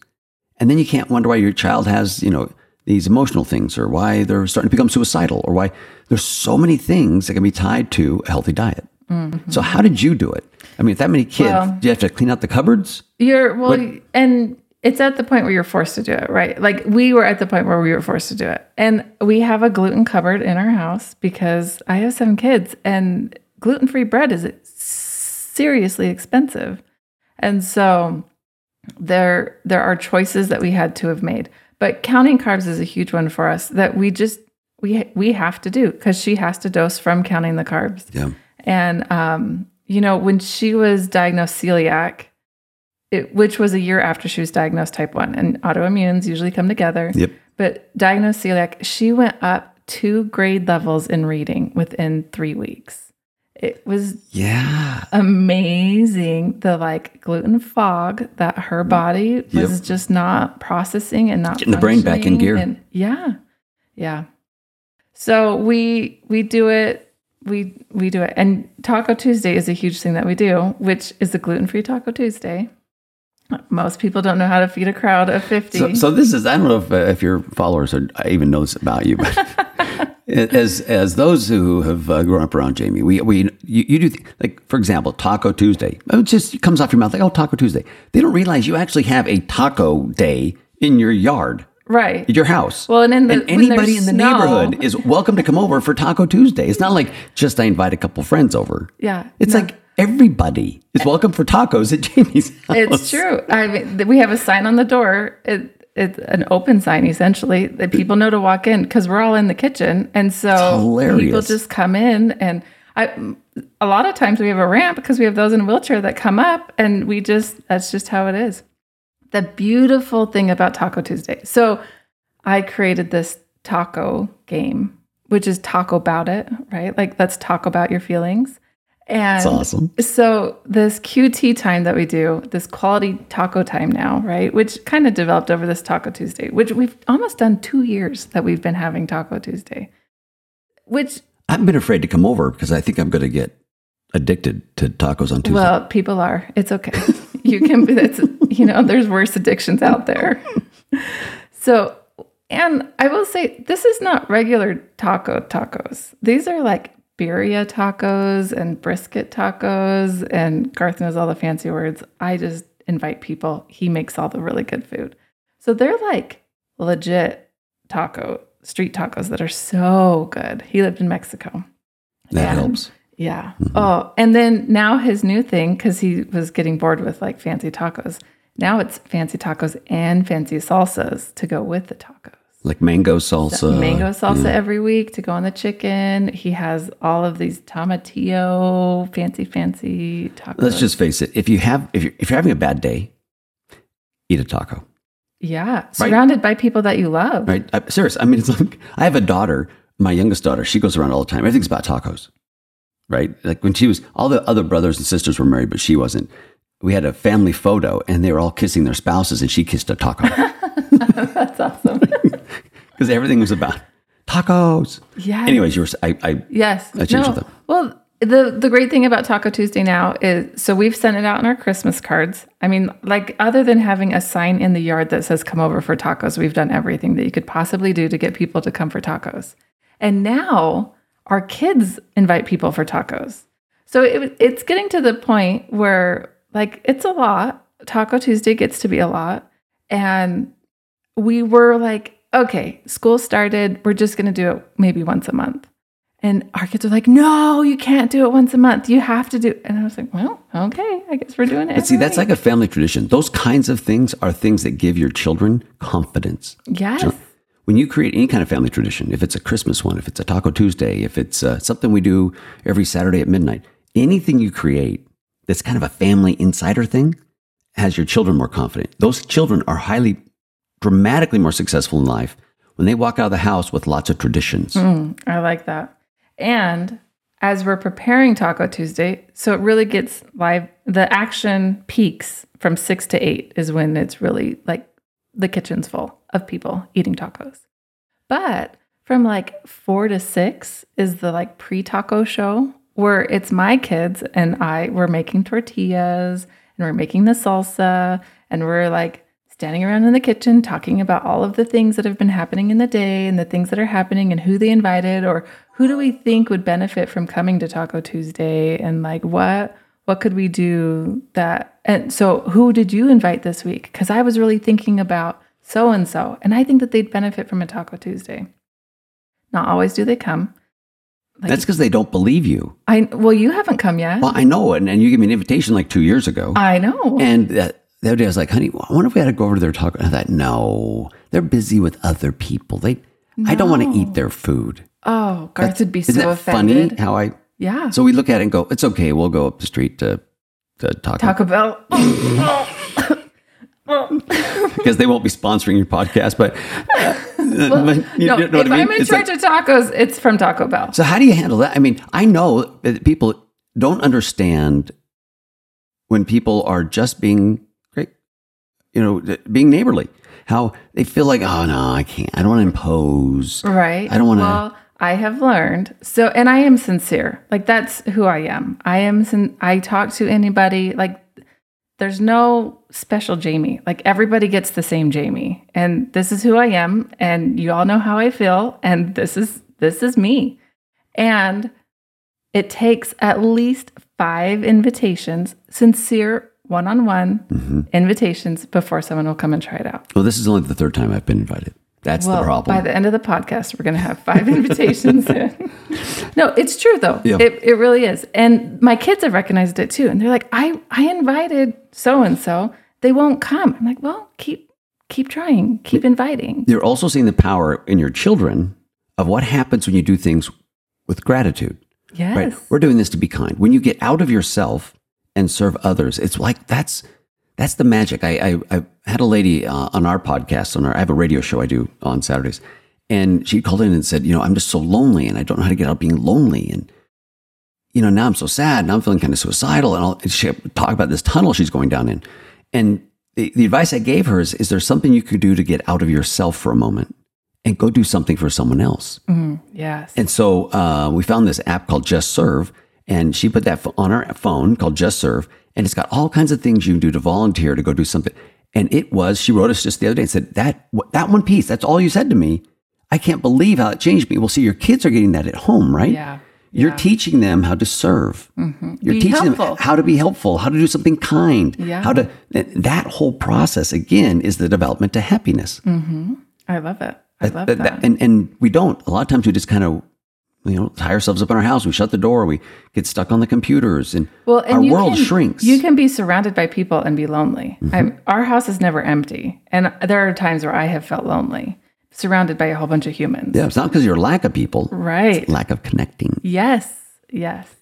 Speaker 2: And then you can't wonder why your child has, you know, these emotional things or why they're starting to become suicidal or why there's so many things that can be tied to a healthy diet. Mm-hmm. So how did you do it? I mean, if that many kids,
Speaker 1: Well-
Speaker 2: do you have to clean out the cupboards?
Speaker 1: you're well, and it's at the point where you're forced to do it, right? Like we were at the point where we were forced to do it, and we have a gluten cupboard in our house because I have seven kids, and gluten free bread is seriously expensive, and so there there are choices that we had to have made But counting carbs is a huge one for us that we just we we have to do because she has to dose from counting the carbs.
Speaker 2: Yeah.
Speaker 1: And um, you know, when she was diagnosed celiac, it, which was a year after she was diagnosed type one, and autoimmunes usually come together.
Speaker 2: Yep.
Speaker 1: But diagnosed celiac, she went up two grade levels in reading within three weeks. It was
Speaker 2: Yeah.
Speaker 1: amazing the like gluten fog that her mm. body was just not processing and not
Speaker 2: Getting the brain back in gear.
Speaker 1: And yeah, yeah. So we we do it. We we do it. And Taco Tuesday is a huge thing that we do, which is the gluten free Taco Tuesday. Most people don't know how to feed a crowd of fifty.
Speaker 2: So, so this is I don't know if uh, if your followers are I even know this about you, but [LAUGHS] as as those who have uh, grown up around Jamie, we we you, you do th- like for example Taco Tuesday. It just comes off your mouth like oh Taco Tuesday. They don't realize you actually have a taco day in your yard.
Speaker 1: right.
Speaker 2: Your house.
Speaker 1: Well, and in the- when
Speaker 2: anybody in the
Speaker 1: snow-
Speaker 2: neighborhood is welcome to come over for Taco Tuesday. It's not like just I invite a couple friends over.
Speaker 1: Yeah.
Speaker 2: It's
Speaker 1: No.
Speaker 2: like everybody is welcome for tacos at Jamie's [LAUGHS] house.
Speaker 1: It's true. I mean, we have a sign on the door. It, it's an open sign essentially that people know to walk in because we're all in the kitchen, and so people just come in. And I, a lot of times we have a ramp because we have those in a wheelchair that come up, and we just that's just how it is. The beautiful thing about Taco Tuesday. So I created this taco game, which is talk about it, right? Like let's talk about your feelings. And
Speaker 2: It's awesome.
Speaker 1: so this QT time that we do, this quality taco time now, right? Which kind of developed over this Taco Tuesday, which we've almost done two years that we've been having Taco Tuesday. Which,
Speaker 2: I've been afraid to come over because I think I'm going to get addicted to tacos on Tuesday.
Speaker 1: well, people are. It's okay. [LAUGHS] you can. be It's you know, there's worse addictions out there. [LAUGHS] So, and I will say, this is not regular taco tacos. These are like birria tacos and brisket tacos, and Garth knows all the fancy words. I just invite people. He makes all the really good food. So they're like legit taco, street tacos that are so good. He lived in Mexico.
Speaker 2: that
Speaker 1: and-
Speaker 2: helps.
Speaker 1: Yeah. Mm-hmm. Oh, and then now his new thing, because he was getting bored with like fancy tacos. Now it's fancy tacos and fancy salsas to go with the tacos.
Speaker 2: Like mango salsa.
Speaker 1: Mango salsa every week to go on the chicken. He has all of these tomatillo, fancy, fancy tacos.
Speaker 2: Let's just face it. If you have, if you're, if you're having a bad day, eat a taco.
Speaker 1: yeah, surrounded by people that you love.
Speaker 2: Right? I, serious. I mean, [LAUGHS] it's like I have a daughter. My youngest daughter. She goes around all the time. Everything's about tacos. Right? Like when she was, all the other brothers and sisters were married, but she wasn't. We had a family photo, and they were all kissing their spouses, and she kissed a taco [LAUGHS]
Speaker 1: That's awesome.
Speaker 2: Because everything was about tacos.
Speaker 1: Yeah.
Speaker 2: Anyways, you were. I, I
Speaker 1: Yes.
Speaker 2: I changed with them.
Speaker 1: Well, the the great thing about Taco Tuesday now is so we've sent it out in our Christmas cards. I mean, like other than having a sign in the yard that says "Come over for tacos," we've done everything that you could possibly do to get people to come for tacos. And now our kids invite people for tacos. So it, it's getting to the point where like it's a lot. Taco Tuesday gets to be a lot, and we were like, okay, school started. We're just going to do it maybe once a month. And our kids are like, no, you can't do it once a month. You have to do. And I was like, well, okay, I guess we're doing it.
Speaker 2: But see, that's
Speaker 1: week."
Speaker 2: like a family tradition. Those kinds of things are things that give your children confidence.
Speaker 1: yes,
Speaker 2: When you create any kind of family tradition, if it's a Christmas one, if it's a Taco Tuesday, if it's uh, something we do every Saturday at midnight, anything you create that's kind of a family insider thing has your children more confident. Those children are highly, dramatically more successful in life when they walk out of the house with lots of traditions.
Speaker 1: Mm, I like that. And as we're preparing Taco Tuesday, so it really gets live. The action peaks from six to eight is when it's really like the kitchen's full of people eating tacos. But from like four to six is the like pre taco show where it's my kids and I, we're making tortillas and we're making the salsa and we're like standing around in the kitchen talking about all of the things that have been happening in the day and the things that are happening and who they invited or who do we think would benefit from coming to Taco Tuesday and like what what could we do that and so who did you invite this week cuz I was really thinking about so and so and I think that they'd benefit from a Taco Tuesday. Not always do they come. Like,
Speaker 2: That's because they don't believe you.
Speaker 1: I well you haven't come yet.
Speaker 2: Well, I know, and, and you gave me an invitation like two years ago.
Speaker 1: I know.
Speaker 2: and that the other day I was like, honey, I wonder if we had to go over to their talk. And I thought, no, they're busy with other people. They, I don't want to eat their food.
Speaker 1: Oh, Garth would be so offended.
Speaker 2: funny? How I
Speaker 1: Yeah.
Speaker 2: so we look at it and go, it's okay. We'll go up the street to to talk
Speaker 1: Taco Bell. [LAUGHS] [LAUGHS]
Speaker 2: because they won't be sponsoring your podcast. But, uh, but you
Speaker 1: no,
Speaker 2: know
Speaker 1: if
Speaker 2: what I mean?
Speaker 1: I'm in
Speaker 2: It's
Speaker 1: charge
Speaker 2: like-
Speaker 1: of tacos, it's from Taco Bell.
Speaker 2: so how do you handle that? I mean, I know that people don't understand when people are just being you know, being neighborly. How they feel like, oh no, I can't. I don't want to impose.
Speaker 1: Right.
Speaker 2: I don't wanna-
Speaker 1: Well, I have learned. So, and I am sincere. Like that's who I am. I am. Sin- I talk to anybody. Like there's no special Jamie. Like everybody gets the same Jamie, and this is who I am. And you all know how I feel. And this is this is me. And it takes at least five invitations, sincere one-on-one
Speaker 2: Mm-hmm.
Speaker 1: invitations before someone will come and try it out.
Speaker 2: Well, this is only the third time I've been invited. That's the problem.
Speaker 1: By the end of the podcast, we're going to have five [LAUGHS] invitations in. No, it's true though.
Speaker 2: Yeah.
Speaker 1: It, it really is. And my kids have recognized it too. And they're like, I, I invited so and so. They won't come. I'm like, well, keep keep trying. Keep inviting.
Speaker 2: You're also seeing the power in your children of what happens when you do things with gratitude.
Speaker 1: Yes.
Speaker 2: Right? We're doing this to be kind. When you get out of yourself and serve others, it's like that's that's the magic. I I, I had a lady uh, on our podcast on our I have a radio show I do on Saturdays, and she called in and said, you know, I'm just so lonely and I don't know how to get out of being lonely and. You know, now I'm so sad. and I'm feeling kind of suicidal, and, I'll, and she talk about this tunnel she's going down in. And the, the advice I gave her is: Is there something you could do to get out of yourself for a moment and go do something for someone else?
Speaker 1: yes.
Speaker 2: And so uh, we found this app called Just Serve, and she put that on her phone called Just Serve, and it's got all kinds of things you can do to volunteer to go do something. And it was she wrote us just the other day and said that that one piece. That's all you said to me. I can't believe how it changed me. Well, see, your kids are getting that at home, right?
Speaker 1: Yeah.
Speaker 2: You're
Speaker 1: Yeah. Mm-hmm.
Speaker 2: teaching them how to serve. You're
Speaker 1: Be
Speaker 2: teaching
Speaker 1: helpful.
Speaker 2: them how to be helpful, how to do something kind,
Speaker 1: Yeah.
Speaker 2: how to. That whole process again is the development to happiness.
Speaker 1: I love it. I love
Speaker 2: that.
Speaker 1: that-
Speaker 2: and and we don't. A lot of times we just kind of you know tie ourselves up in our house. We shut the door. We get stuck on the computers, and,
Speaker 1: Well, and
Speaker 2: our world
Speaker 1: can,
Speaker 2: shrinks. Mm-hmm.
Speaker 1: You can be surrounded by people and be lonely. I'm, our house is never empty, and there are times where I have felt lonely, surrounded by a whole bunch of humans.
Speaker 2: yeah, it's not because you're lack of people,
Speaker 1: Right.
Speaker 2: lack of connecting.
Speaker 1: Yes. Yes.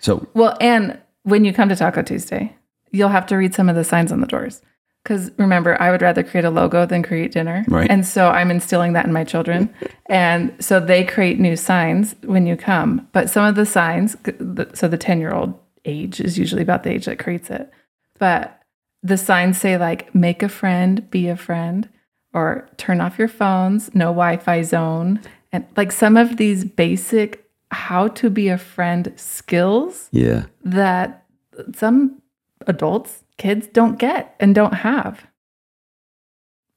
Speaker 2: So
Speaker 1: Well, and when you come to Taco Tuesday, you'll have to read some of the signs on the doors. Because remember, I would rather create a logo than create dinner.
Speaker 2: Right.
Speaker 1: And so I'm instilling that in my children. and so they create new signs when you come. But some of the signs, so the 10 year old age is usually about the age that creates it. But the signs say, like, make a friend, be a friend, or turn off your phones, no Wi Fi zone. And like some of these basic how to be a friend skills
Speaker 2: yeah,
Speaker 1: that some adults, kids don't get and don't have.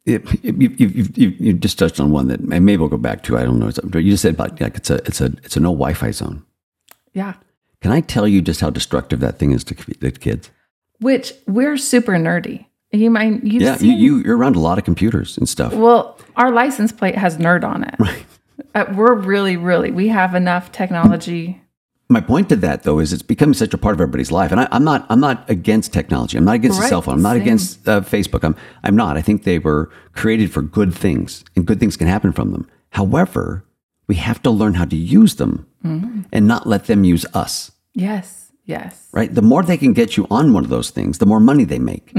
Speaker 2: it, you, you, you, you, you just touched on one that maybe we'll go back to. I don't know. But you just said about like it's a it's a it's a no Wi-Fi zone.
Speaker 1: Yeah.
Speaker 2: Can I tell you just how destructive that thing is to, to kids?
Speaker 1: Which we're super nerdy. You might you've
Speaker 2: yeah, you,
Speaker 1: seen
Speaker 2: you you're around a lot of computers and stuff.
Speaker 1: well, our license plate has nerd on it.
Speaker 2: Right.
Speaker 1: Uh, we're really, really we have enough technology.
Speaker 2: My point to that though is it's becoming such a part of everybody's life, and I, I'm not I'm not against technology. I'm not against the
Speaker 1: Right,
Speaker 2: cell phone. I'm not
Speaker 1: same.
Speaker 2: against uh, Facebook. I'm I'm not. I think they were created for good things, and good things can happen from them. However, we have to learn how to use them
Speaker 1: Mm-hmm.
Speaker 2: and not let them use us.
Speaker 1: Yes. Yes.
Speaker 2: Right? The more they can get you on one of those things, the more money they make.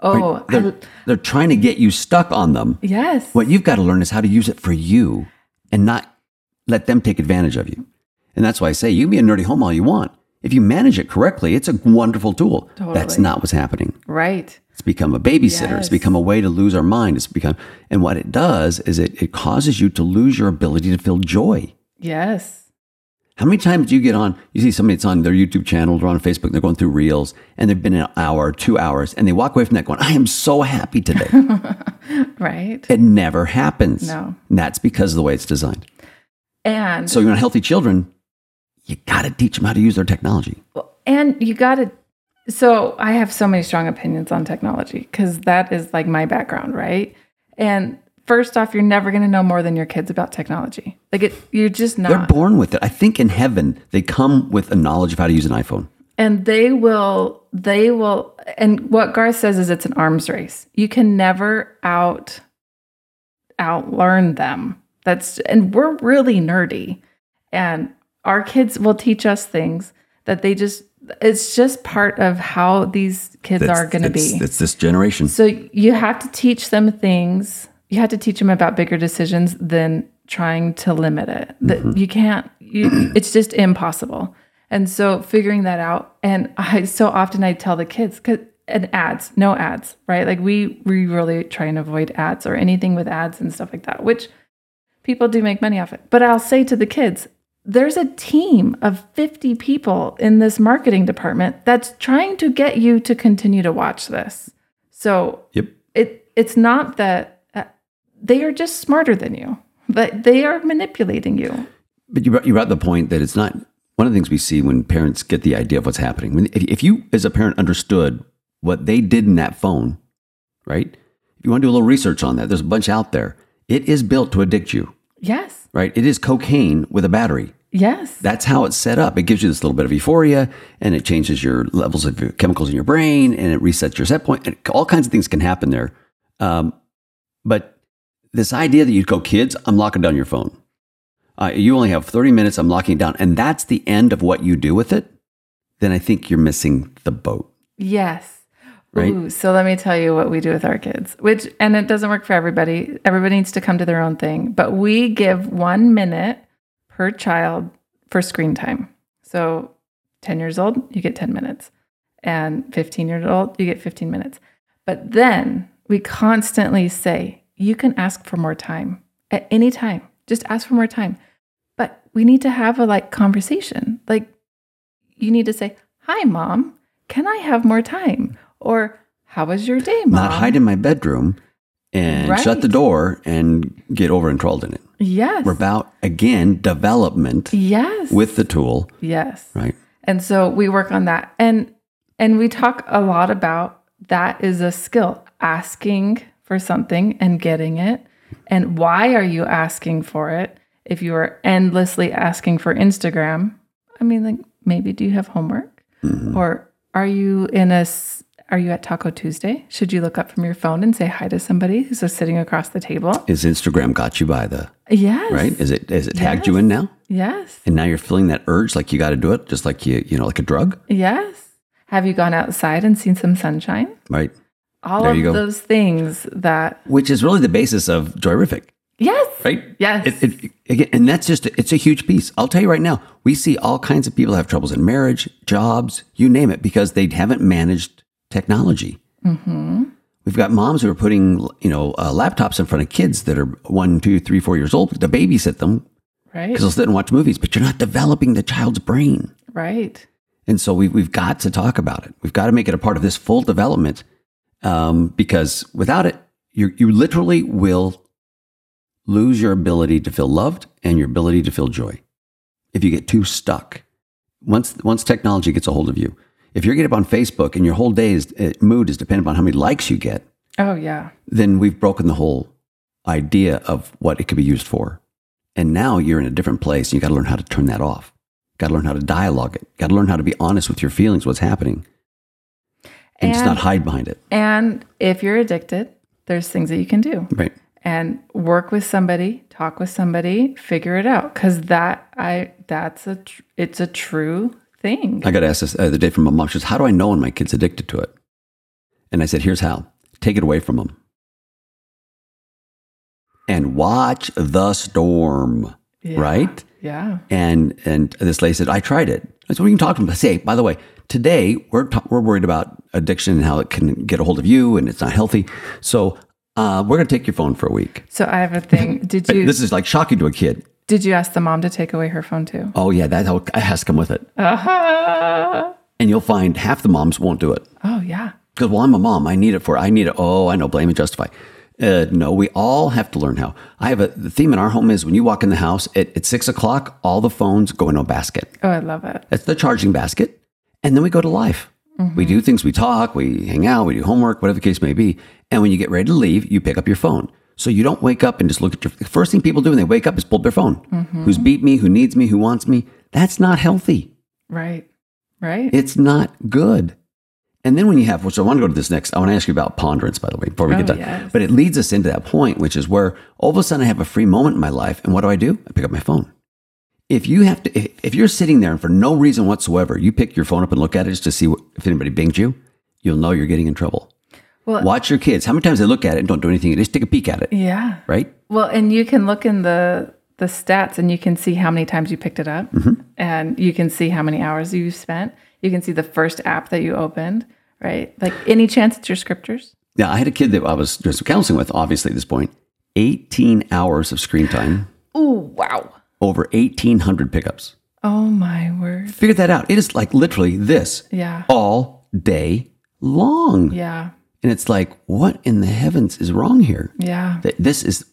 Speaker 1: Oh, I-
Speaker 2: They're, they're trying to get you stuck on them.
Speaker 1: yes.
Speaker 2: What you've got to learn is how to use it for you and not let them take advantage of you. And that's why I say you can be a nerdy home all you want. If you manage it correctly, it's a wonderful tool. That's not what's happening.
Speaker 1: Right.
Speaker 2: It's become a babysitter. It's become a way to lose our mind. It's become, and what it does is it, it causes you to lose your ability to feel joy.
Speaker 1: Yes.
Speaker 2: How many times do you get on, you see somebody that's on their YouTube channel or on Facebook, they're going through reels and they've been an hour, two hours, and they walk away from that going, I am so happy today. [LAUGHS]
Speaker 1: Right.
Speaker 2: it never happens.
Speaker 1: No.
Speaker 2: And that's because of the way it's designed.
Speaker 1: And
Speaker 2: So you want healthy children, you got to teach them how to use their technology.
Speaker 1: And you got to. So I have so many strong opinions on technology because that is like my background, right? And first off, you're never going to know more than your kids about technology. Like it, you're just not.
Speaker 2: They're born with it. I think in heaven, they come with a knowledge of how to use an iPhone.
Speaker 1: and they will they will and what garth says is it's an arms race you can never out outlearn them that's and we're really nerdy and our kids will teach us things that they just it's just part of how these kids
Speaker 2: That's-
Speaker 1: are going to be
Speaker 2: It's this generation.
Speaker 1: so you have to teach them things. You have to teach them about bigger decisions than trying to limit it. That mm-hmm. you can't. You, [CLEARS THROAT] it's just impossible. And so figuring that out, and I so often I tell the kids, 'cause- and ads, no ads, right? Like we we really try and avoid ads or anything with ads and stuff like that, which people do make money off it. But I'll say to the kids, there's a team of 50 people in this marketing department that's trying to get you to continue to watch this. So
Speaker 2: Yep.
Speaker 1: it it's not that uh, they are just smarter than you, but they are manipulating you.
Speaker 2: But you brought, you brought the point that it's not one of the things we see when parents get the idea of what's happening. When, if, if you, as a parent, understood what they did in that phone, right? If you want to do a little research on that, there's a bunch out there. It is built to addict you,
Speaker 1: Yes.
Speaker 2: Right? It is cocaine with a battery.
Speaker 1: Yes.
Speaker 2: That's how it's set up. It gives you this little bit of euphoria and it changes your levels of chemicals in your brain and it resets your set point. And all kinds of things can happen there. Um, but this idea that you go, kids, I'm locking down your phone. Uh, you only have 30 minutes. I'm locking it down. And that's the end of what you do with it. Then I think you're missing the boat.
Speaker 1: Yes.
Speaker 2: Right.
Speaker 1: Ooh, so let me tell you what we do with our kids, which, and it doesn't work for everybody. Everybody needs to come to their own thing, but we give one minute per child for screen time. So 10 years old, you get 10 minutes, and 15 years old, you get 15 minutes. But then we constantly say, you can ask for more time at any time. Just ask for more time. But we need to have a like conversation. Like you need to say, Hi, mom, can I have more time? Or how was your day, mom?
Speaker 2: Not hide in my bedroom and shut the door and get over enthralled in it.
Speaker 1: Yes.
Speaker 2: We're about, again, development
Speaker 1: yes.
Speaker 2: with the tool,
Speaker 1: yes.
Speaker 2: right?
Speaker 1: And so we work on that. And and we talk a lot about that is a skill, asking for something and getting it. And why are you asking for it? If you are endlessly asking for Instagram, I mean like maybe do you have homework? Mm-hmm. Or are you in a are you at Taco Tuesday? Should you look up from your phone and say hi to somebody who's just sitting across the table?
Speaker 2: Is Instagram got you by the
Speaker 1: Yes.
Speaker 2: right? Is it is it tagged you in now?
Speaker 1: Yes.
Speaker 2: And now you're feeling that urge like you got to do it, just like you you know like a drug,
Speaker 1: Yes. Have you gone outside and seen some sunshine?
Speaker 2: right?
Speaker 1: all
Speaker 2: There
Speaker 1: of those things that
Speaker 2: Which is really the basis of Joyrific,
Speaker 1: yes
Speaker 2: right?
Speaker 1: yes
Speaker 2: It, it, again, and that's just it's a huge piece. I'll tell you right now, we see all kinds of people have troubles in marriage, jobs, you name it, because they haven't managed technology.
Speaker 1: Mm-hmm.
Speaker 2: We've got moms who are putting you know uh, laptops in front of kids that are one, two, three, four years old to babysit them
Speaker 1: right
Speaker 2: because they'll sit and watch movies, but you're not developing the child's brain.
Speaker 1: right
Speaker 2: And so we, we've got to talk about it. We've got to make it a part of this full development um, because without it, you you literally will lose your ability to feel loved and your ability to feel joy if you get too stuck. Once once technology gets a hold of you, if you're getting up on Facebook and your whole day's uh, mood is dependent on how many likes you get,
Speaker 1: oh yeah
Speaker 2: then we've broken the whole idea of what it could be used for. And now you're in a different place and you got to learn how to turn that off. Got to learn how to dialogue it. Got to learn how to be honest with your feelings, what's happening, and, just not hide behind it.
Speaker 1: and if you're addicted there's things that you can do
Speaker 2: Right.
Speaker 1: and work with somebody talk with somebody figure it out because that i that's a tr- it's a true thing
Speaker 2: I got asked this the other day from my mom. She says, How do I know when my kid's addicted to it? And I said, Here's how take it away from them and watch the storm.
Speaker 1: Yeah.
Speaker 2: Right?
Speaker 1: yeah
Speaker 2: And and this lady said, I tried it. I said, well, you can talk to them. I say, by the way, today we're ta- we're worried about addiction and how it can get a hold of you and it's not healthy. So uh, we're going to take your phone for a week.
Speaker 1: so i have a thing [LAUGHS] did you
Speaker 2: This is like shocking to a kid.
Speaker 1: Did you ask the mom to take away her phone too
Speaker 2: Oh yeah, that how- it has come with it.
Speaker 1: uh-huh.
Speaker 2: And you'll find half the moms won't do it
Speaker 1: oh yeah
Speaker 2: because well, I'm a mom. I need it for. I need it. Oh, I know. Blame and justify. Uh, no, we all have to learn how. I have a the theme in our home is when you walk in the house at, at six o'clock, all the phones go in a basket.
Speaker 1: oh i love it
Speaker 2: That's the charging basket. And then we go to life. We do things, we talk, we hang out, we do homework, whatever the case may be. And when you get ready to leave, you pick up your phone. So you don't wake up and just look at your the first thing people do when they wake up is pull up their phone. Mm-hmm. Who's beat me, who needs me, who wants me. That's not healthy.
Speaker 1: right Right.
Speaker 2: It's not good. And then when you have, which I want to go to this next, I want to ask you about ponderance, by the way, before we
Speaker 1: Oh,
Speaker 2: get done.
Speaker 1: yes.
Speaker 2: But it leads us into that point, which is where all of a sudden I have a free moment in my life. And what do I do? I pick up my phone. If you have to, if, if you're sitting there and for no reason whatsoever, you pick your phone up and look at it just to see what, if anybody binged you, you'll know you're getting in trouble.
Speaker 1: Well-
Speaker 2: Watch your kids. How many times they look at it and don't do anything? Just take a peek at it,
Speaker 1: yeah.
Speaker 2: right?
Speaker 1: Well, and you can look in the the stats and you can see how many times you picked it up mm-hmm. and you can see how many hours you spent. You can see the first app that you opened, right? Like any chance it's your scriptures?
Speaker 2: Yeah, I had a kid that I was doing some counseling with, obviously, at this point, 18 hours of screen time,
Speaker 1: Oh, wow.
Speaker 2: over 1,800 pickups.
Speaker 1: Oh my word.
Speaker 2: Figure that out. It is like literally this
Speaker 1: Yeah.
Speaker 2: all day long.
Speaker 1: Yeah.
Speaker 2: And it's like, what in the heavens is wrong here?
Speaker 1: Yeah.
Speaker 2: This is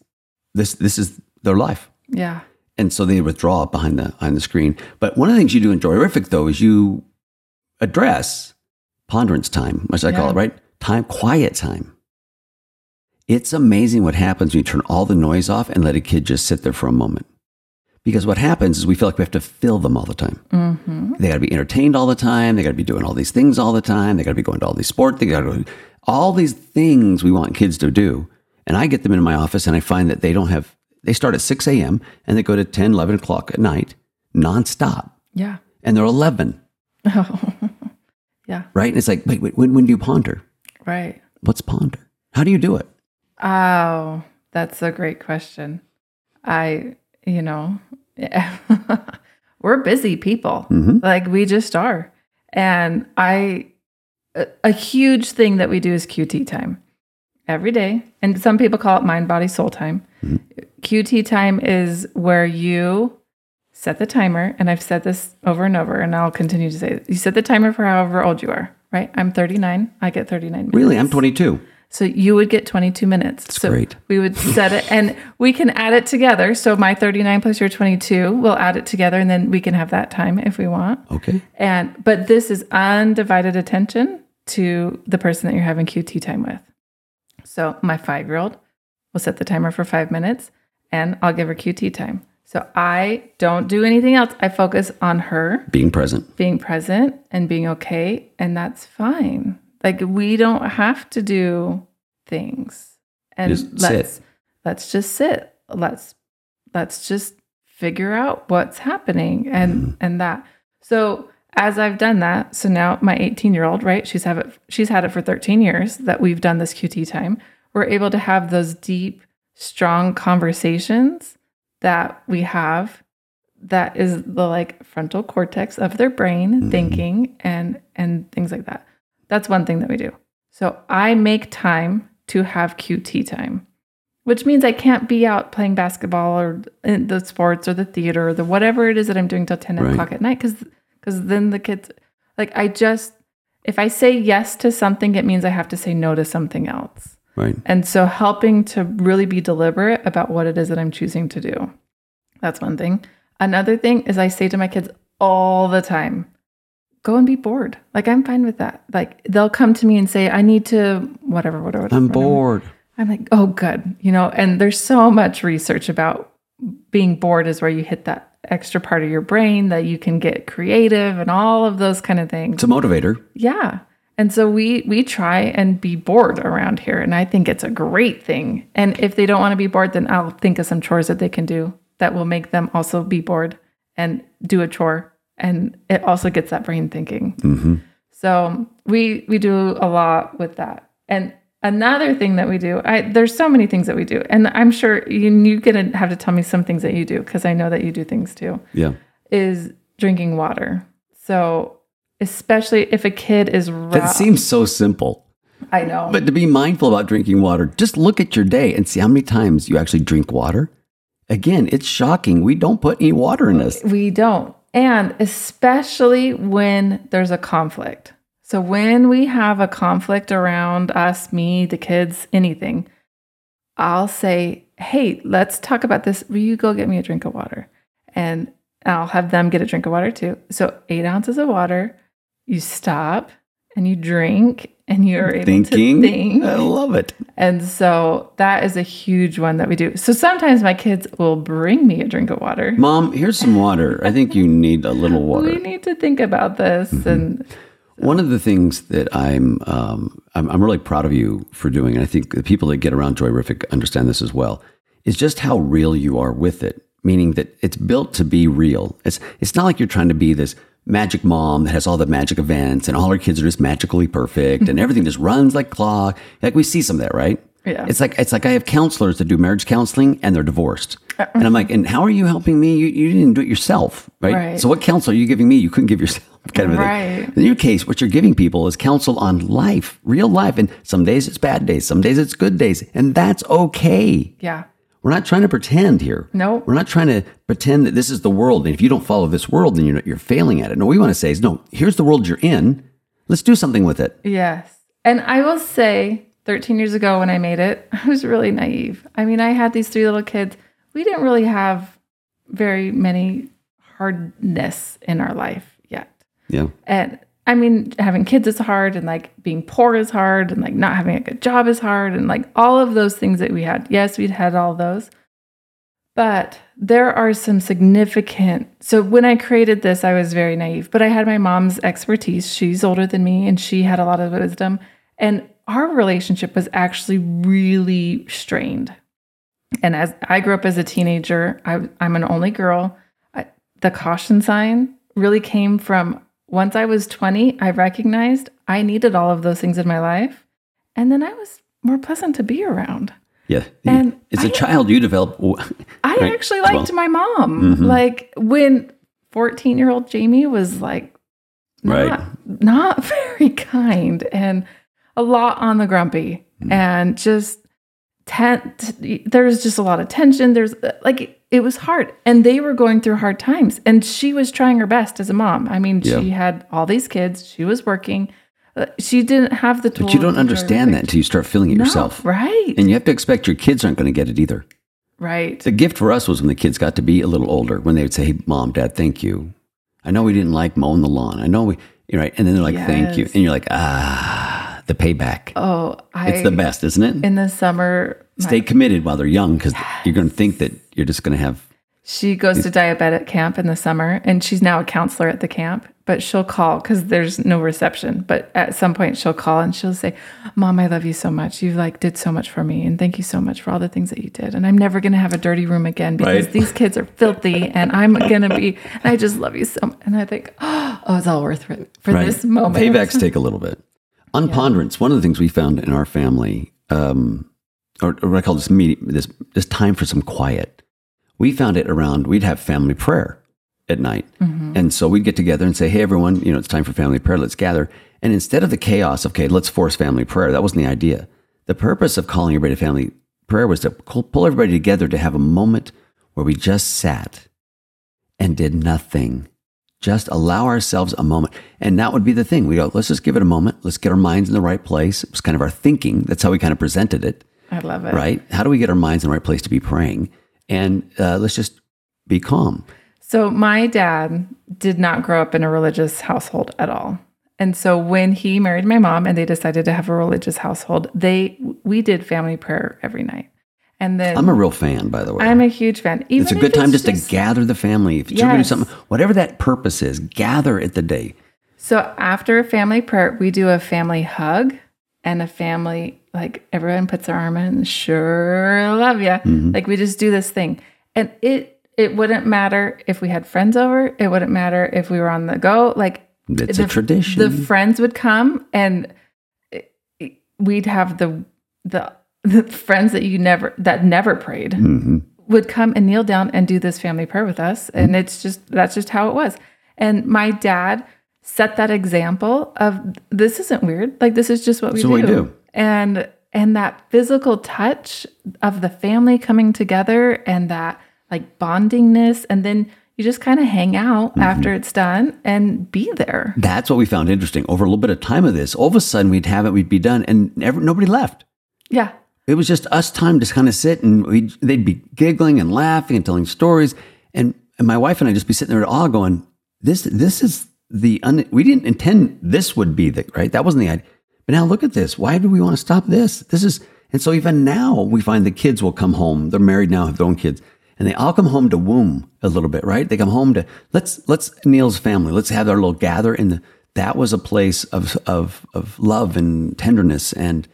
Speaker 2: this this is their life.
Speaker 1: Yeah.
Speaker 2: And so they withdraw behind the behind the screen. But one of the things you do in Joyrific though is you address ponderance time, as I call it, right? Time, quiet time. It's amazing what happens when you turn all the noise off and let a kid just sit there for a moment. Because what happens is we feel like we have to fill them all the time.
Speaker 1: Mm-hmm.
Speaker 2: They got to be entertained all the time. They got to be doing all these things all the time. They got to be going to all these sports. They got to all these things we want kids to do. And I get them into my office and I find that they don't have, they start at 6 a.m. and they go to 10, 11 o'clock at night nonstop.
Speaker 1: Yeah.
Speaker 2: And they're 11,
Speaker 1: Oh. [LAUGHS] yeah.
Speaker 2: right? And it's like, wait, wait when, when do you ponder?
Speaker 1: Right.
Speaker 2: What's ponder? How do you do it?
Speaker 1: Oh, that's a great question. I, you know, [LAUGHS] we're busy people.
Speaker 2: Mhm.
Speaker 1: Like we just are. And I, a, a huge thing that we do is QT time every day. And some people call it mind, body, soul time. QT time is where you set the timer. And I've said this over and over, and I'll continue to say it. You set the timer for however old you are, right? I'm 39. I get 39 minutes.
Speaker 2: Really? I'm 22.
Speaker 1: So you would get 22 minutes. so
Speaker 2: great.
Speaker 1: we would set it and we can add it together. So my 39 plus your 22, we'll add it together and then we can have that time if we want.
Speaker 2: Okay.
Speaker 1: And but this is undivided attention to the person that you're having QT time with. So my 5-year-old will set the timer for 5 minutes and I'll give her QT time. So I don't do anything else. I focus on her
Speaker 2: Being present.
Speaker 1: being present and being okay and that's fine like we don't have to do things and
Speaker 2: Just
Speaker 1: let's
Speaker 2: sit.
Speaker 1: let's just sit let's let's just figure out what's happening and
Speaker 2: Mm-hmm.
Speaker 1: and that so as i've done that so now my 18 year old right she's have it she's had it for 13 years that we've done this qt time we're able to have those deep strong conversations that we have that is the like frontal cortex of their brain
Speaker 2: Mhm.
Speaker 1: thinking and and things like that that's one thing that we do so i make time to have qt time which means i can't be out playing basketball or in the sports or the theater or the whatever it is that i'm doing till 10
Speaker 2: Right.
Speaker 1: o'clock at night because because then the kids like i just if i say yes to something it means i have to say no to something else
Speaker 2: Right.
Speaker 1: and so helping to really be deliberate about what it is that I'm choosing to do. That's one thing. Another thing is I say to my kids all the time, go and be bored. Like I'm fine with that. Like they'll come to me and say, I need to whatever, whatever.
Speaker 2: I'm
Speaker 1: whatever.
Speaker 2: bored.
Speaker 1: I'm like, oh good. You know, and there's so much research about being bored is where you hit that extra part of your brain that you can get creative and all of those kind of things.
Speaker 2: It's a motivator.
Speaker 1: Yeah. And so we we try and be bored around here and I think it's a great thing. And if they don't want to be bored then I'll think of some chores that they can do that will make them also be bored and do a chore and it also gets that brain thinking.
Speaker 2: hmm
Speaker 1: So we we do a lot with that. And another thing that we do, I there's so many things that we do. And I'm sure you you're going to have to tell me some things that you do because I know that you do things too
Speaker 2: Yeah.
Speaker 1: is drinking water. So especially if a kid is
Speaker 2: That seems so simple.
Speaker 1: I know.
Speaker 2: But to be mindful about drinking water, just look at your day and see how many times you actually drink water. Again, it's shocking. We don't put any water in this.
Speaker 1: we don't. And especially when there's a conflict. So when we have a conflict around us, me, the kids, anything, I'll say, "Hey, let's talk about this. Will you go get me a drink of water?" And I'll have them get a drink of water too. So eight ounces of water. You stop and you drink and you're able
Speaker 2: Thinking.
Speaker 1: to think.
Speaker 2: I love it.
Speaker 1: And so that is a huge one that we do. So sometimes my kids will bring me a drink of water.
Speaker 2: Mom, here's some water. I think you need a little water.
Speaker 1: We need to think about this. And
Speaker 2: One of the things that I'm, um, I'm I'm really proud of you for doing, and I think the people that get around Joyrific understand this as well, is just how real you are with it. Meaning that it's built to be real. It's it's not like you're trying to be this magic mom that has all the magic events and all her kids are just magically perfect and mm-hmm. everything just runs like clock. Like we see some of that, right?
Speaker 1: Yeah.
Speaker 2: It's like it's like I have counselors that do marriage counseling and they're divorced. Uh-uh. And I'm like, and how are you helping me? You, you didn't do it yourself, right?
Speaker 1: Right.
Speaker 2: So what counsel are you giving me? You couldn't give yourself, [LAUGHS] kind of a thing.
Speaker 1: Right.
Speaker 2: In your case, what you're giving people is counsel on life, real life. And some days it's bad days, some days it's good days. And that's okay.
Speaker 1: yeah,
Speaker 2: We're not trying to pretend here.
Speaker 1: No.
Speaker 2: We're not trying to pretend that this is the world. And if you don't follow this world, then you're, you're failing at it. No, what we want to say is, no, here's the world you're in. Let's do something with it.
Speaker 1: yes. And I will say, 13 years ago when I made it, [LAUGHS] I was really naive. I mean, I had these three little kids. We didn't really have very many hardness in our life yet.
Speaker 2: Yeah.
Speaker 1: And I mean, having kids is hard, and like being poor is hard, and like not having a good job is hard, and like all of those things that we had. Yes, we'd had all those. But there are some significant. So when I created this, I was very naive, but I had my mom's expertise. She's older than me, and she had a lot of wisdom. And our relationship was actually really strained. And as I grew up as a teenager, I, I'm an only girl. I, the caution sign really came from once I was 20, I recognized I needed all of those things in my life. And then I was more pleasant to be around.
Speaker 2: Yeah.
Speaker 1: And
Speaker 2: it's a
Speaker 1: I-
Speaker 2: child you develop.
Speaker 1: I
Speaker 2: Right,
Speaker 1: actually
Speaker 2: as
Speaker 1: liked
Speaker 2: well.
Speaker 1: my mom.
Speaker 2: Mhm.
Speaker 1: Like when 14 year old Jamie was like, not,
Speaker 2: Right.
Speaker 1: not [LAUGHS] very kind and a lot on the grumpy
Speaker 2: Mm.
Speaker 1: and just ten- there's just a lot of tension. There's like, it was hard and they were going through hard times and she was trying her best as a mom. I mean,
Speaker 2: Yeah.
Speaker 1: she had all these kids, she was working. Uh, She didn't have the tools.
Speaker 2: But you don't understand that until you start feeling it
Speaker 1: No,
Speaker 2: yourself.
Speaker 1: Right.
Speaker 2: And you have to expect your kids aren't going to get it either.
Speaker 1: right.
Speaker 2: The gift for us was when the kids got to be a little older, when they would say, Hey, mom, dad, thank you. I know we didn't like mowing the lawn. I know we, you're right. And then they're like, thank you. And you're like, ah, the payback.
Speaker 1: Oh, I.
Speaker 2: it's the best, isn't it?
Speaker 1: in the summer my-
Speaker 2: Stay committed while they're young because you're going to think that you're just going to have,
Speaker 1: she goes to diabetic camp in the summer and she's now a counselor at the camp but she'll call because there's no reception but at some point she'll call and she'll say mom i love you so much you like did so much for me and thank you so much for all the things that you did and i'm never going to have a dirty room again because
Speaker 2: Right.
Speaker 1: these kids are filthy and i'm going to be and i just love you so much and i think [GASPS] oh it's all worth it for
Speaker 2: right.
Speaker 1: this moment
Speaker 2: Paybacks take a little bit. On ponderance, one of the things we found in our family, um, or, or what I call this meeting, this, this time for some quiet, we found it around, we'd have family prayer at night. And so we'd get together and say, hey, everyone, you know, it's time for family prayer. Let's gather. And instead of the chaos of, okay, let's force family prayer, that wasn't the idea. The purpose of calling everybody to family prayer was to pull everybody together to have a moment where we just sat and did nothing. Just allow ourselves a moment. And that would be the thing. We go, let's just give it a moment. Let's get our minds in the right place. It was kind of our thinking. That's how we kind of presented it,
Speaker 1: i love it
Speaker 2: right? How do we get our minds in the right place to be praying? And uh, let's just be calm.
Speaker 1: So my dad did not grow up in a religious household at all. And so when he married my mom and they decided to have a religious household, they we did family prayer every night. And then
Speaker 2: I'm a real fan, by the way.
Speaker 1: I'm a huge fan. Even
Speaker 2: it's a good time just, to gather the family. If you're going to do something, whatever that purpose is, gather at the day.
Speaker 1: So after a family prayer, we do a family hug and a family like everyone puts their arm in. Sure, love ya.
Speaker 2: Mm-hmm.
Speaker 1: Like we just do this thing, and it it wouldn't matter if we had friends over. It wouldn't matter if we were on the go. Like
Speaker 2: It's
Speaker 1: the-
Speaker 2: a tradition.
Speaker 1: The friends would come, and it- we'd have the the the friends that you never that never prayed
Speaker 2: hmm
Speaker 1: would come and kneel down and do this family prayer with us.
Speaker 2: Mm-hmm.
Speaker 1: And it's just, that's just how it was. And my dad set that example of this isn't weird. Like, this is just what we, do.
Speaker 2: what we do.
Speaker 1: And, and that physical touch of the family coming together and that like bondingness. And then you just kind of hang out
Speaker 2: Mm-hmm.
Speaker 1: after it's done and be there.
Speaker 2: That's what we found interesting. Over a little bit of time of this, all of a sudden we'd have it, we'd be done, and never, nobody left.
Speaker 1: Yeah.
Speaker 2: It was just us time to kind of sit and we'd, they'd be giggling and laughing and telling stories. And, and my wife and I just be sitting there at all going, this, this is the un, we didn't intend this would be the right. That wasn't the idea. But now look at this. Why do we want to stop this? This is and so even now we find the kids will come home. They're married now, have their own kids, and they all come home to womb a little bit, right? They come home to let's let's Neil's family. Let's have our little gather in the. That was a place of of of love and tenderness and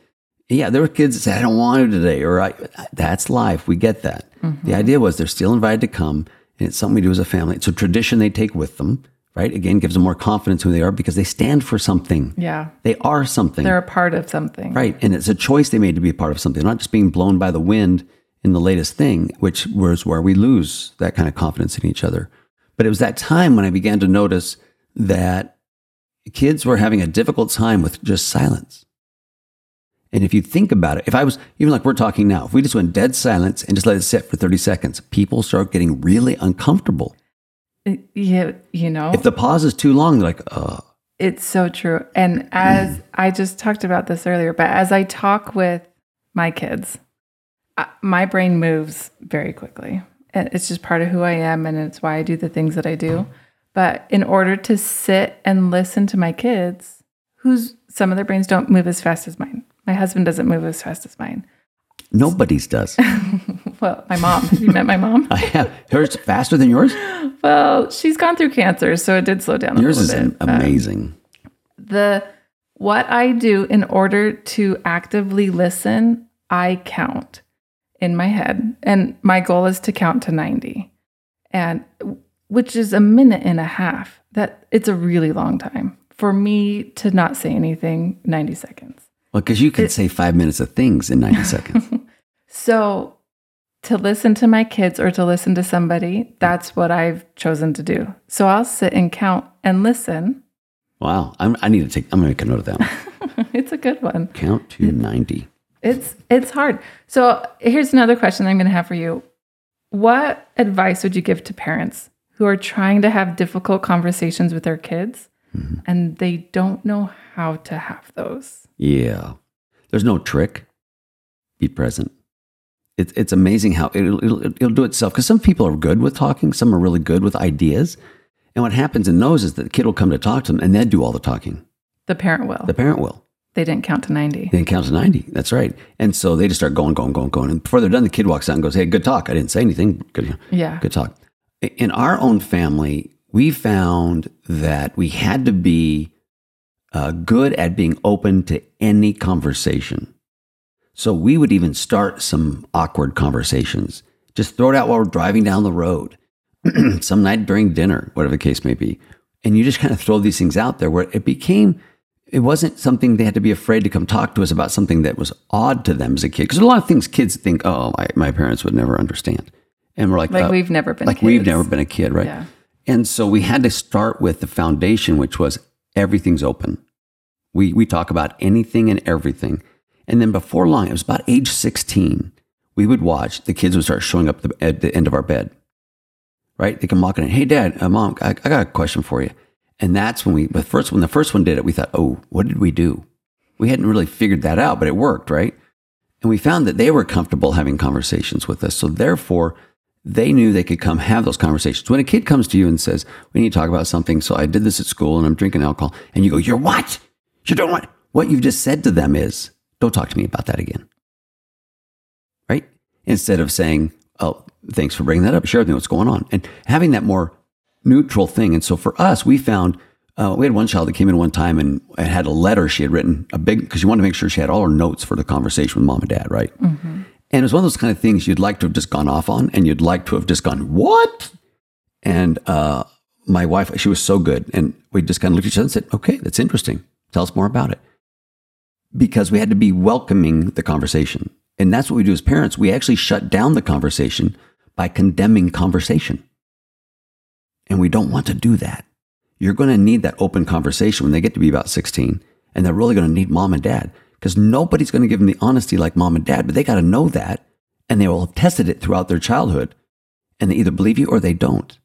Speaker 2: yeah, there were kids that said, I don't want to today, or I, that's life. We get that. Mm-hmm. The idea was they're still invited to come, and it's something we do as a family. It's a tradition they take with them, right? Again, gives them more confidence who they are because they stand for something.
Speaker 1: Yeah.
Speaker 2: They are something.
Speaker 1: They're a part of something.
Speaker 2: Right. And it's a choice they made to be a part of something, not just being blown by the wind in the latest thing, which was where we lose that kind of confidence in each other. But it was that time when I began to notice that kids were having a difficult time with just silence. And if you think about it, if I was, even like we're talking now, if we just went dead silence and just let it sit for 30 seconds, people start getting really uncomfortable.
Speaker 1: Yeah, you know.
Speaker 2: If the pause is too long, like, oh.
Speaker 1: It's so true. And as mm. I just talked about this earlier, but as I talk with my kids, my brain moves very quickly. And it's just part of who I am and it's why I do the things that I do. But in order to sit and listen to my kids, whose some of their brains don't move as fast as mine my husband doesn't move as fast as mine.
Speaker 2: Nobody's does. [LAUGHS]
Speaker 1: well, my mom. Have you met my mom? [LAUGHS]
Speaker 2: I have. Hers faster than yours?
Speaker 1: Well, she's gone through cancer, so it did slow down.
Speaker 2: Yours is
Speaker 1: bit,
Speaker 2: amazing.
Speaker 1: The what I do in order to actively listen, I count in my head, and my goal is to count to ninety, and which is a minute and a half. That it's a really long time for me to not say anything. Ninety seconds.
Speaker 2: Well, because you can it, say five minutes of things in 90 [LAUGHS] seconds.
Speaker 1: So, to listen to my kids or to listen to somebody, that's what I've chosen to do. So, I'll sit and count and listen.
Speaker 2: Wow. I'm, i need to take, I'm going to make a note of that
Speaker 1: one. [LAUGHS] it's a good one.
Speaker 2: Count to 90.
Speaker 1: It's, it's hard. So, here's another question I'm going to have for you. What advice would you give to parents who are trying to have difficult conversations with their kids mm-hmm. and they don't know how to have those?
Speaker 2: Yeah. There's no trick. Be present. It's it's amazing how it'll, it'll, it'll do itself. Because some people are good with talking, some are really good with ideas. And what happens in those is that the kid will come to talk to them and they do all the talking.
Speaker 1: The parent will.
Speaker 2: The parent will.
Speaker 1: They didn't count to 90.
Speaker 2: They didn't count to 90. That's right. And so they just start going, going, going, going. And before they're done, the kid walks out and goes, Hey, good talk. I didn't say anything. Good,
Speaker 1: yeah.
Speaker 2: good talk. In our own family, we found that we had to be uh, good at being open to any conversation. So we would even start some awkward conversations. Just throw it out while we're driving down the road, [CLEARS THROAT] some night during dinner, whatever the case may be. And you just kind of throw these things out there where it became, it wasn't something they had to be afraid to come talk to us about something that was odd to them as a kid. Because a lot of things kids think, oh, my, my parents would never understand. And we're like,
Speaker 1: like oh, we've never been
Speaker 2: like
Speaker 1: kids.
Speaker 2: we've never been a kid, right? Yeah. And so we had to start with the foundation, which was everything's open. We, we talk about anything and everything. And then before long, it was about age 16, we would watch, the kids would start showing up at the end of our bed, right? They come walking in, hey, dad, uh, mom, I, I got a question for you. And that's when we, the first, when the first one did it, we thought, oh, what did we do? We hadn't really figured that out, but it worked, right? And we found that they were comfortable having conversations with us. So therefore, they knew they could come have those conversations. When a kid comes to you and says, we need to talk about something. So I did this at school and I'm drinking alcohol. And you go, you're what? You don't want what you've just said to them is, don't talk to me about that again. Right? Instead of saying, oh, thanks for bringing that up. Share with me what's going on. And having that more neutral thing. And so for us, we found uh, we had one child that came in one time and had a letter she had written, a big, because she wanted to make sure she had all her notes for the conversation with mom and dad, right? Mm-hmm. And it was one of those kind of things you'd like to have just gone off on and you'd like to have just gone, what? And uh, my wife, she was so good. And we just kind of looked at each other and said, okay, that's interesting. Tell us more about it. Because we had to be welcoming the conversation. And that's what we do as parents. We actually shut down the conversation by condemning conversation. And we don't want to do that. You're going to need that open conversation when they get to be about 16. And they're really going to need mom and dad because nobody's going to give them the honesty like mom and dad, but they got to know that. And they will have tested it throughout their childhood. And they either believe you or they don't.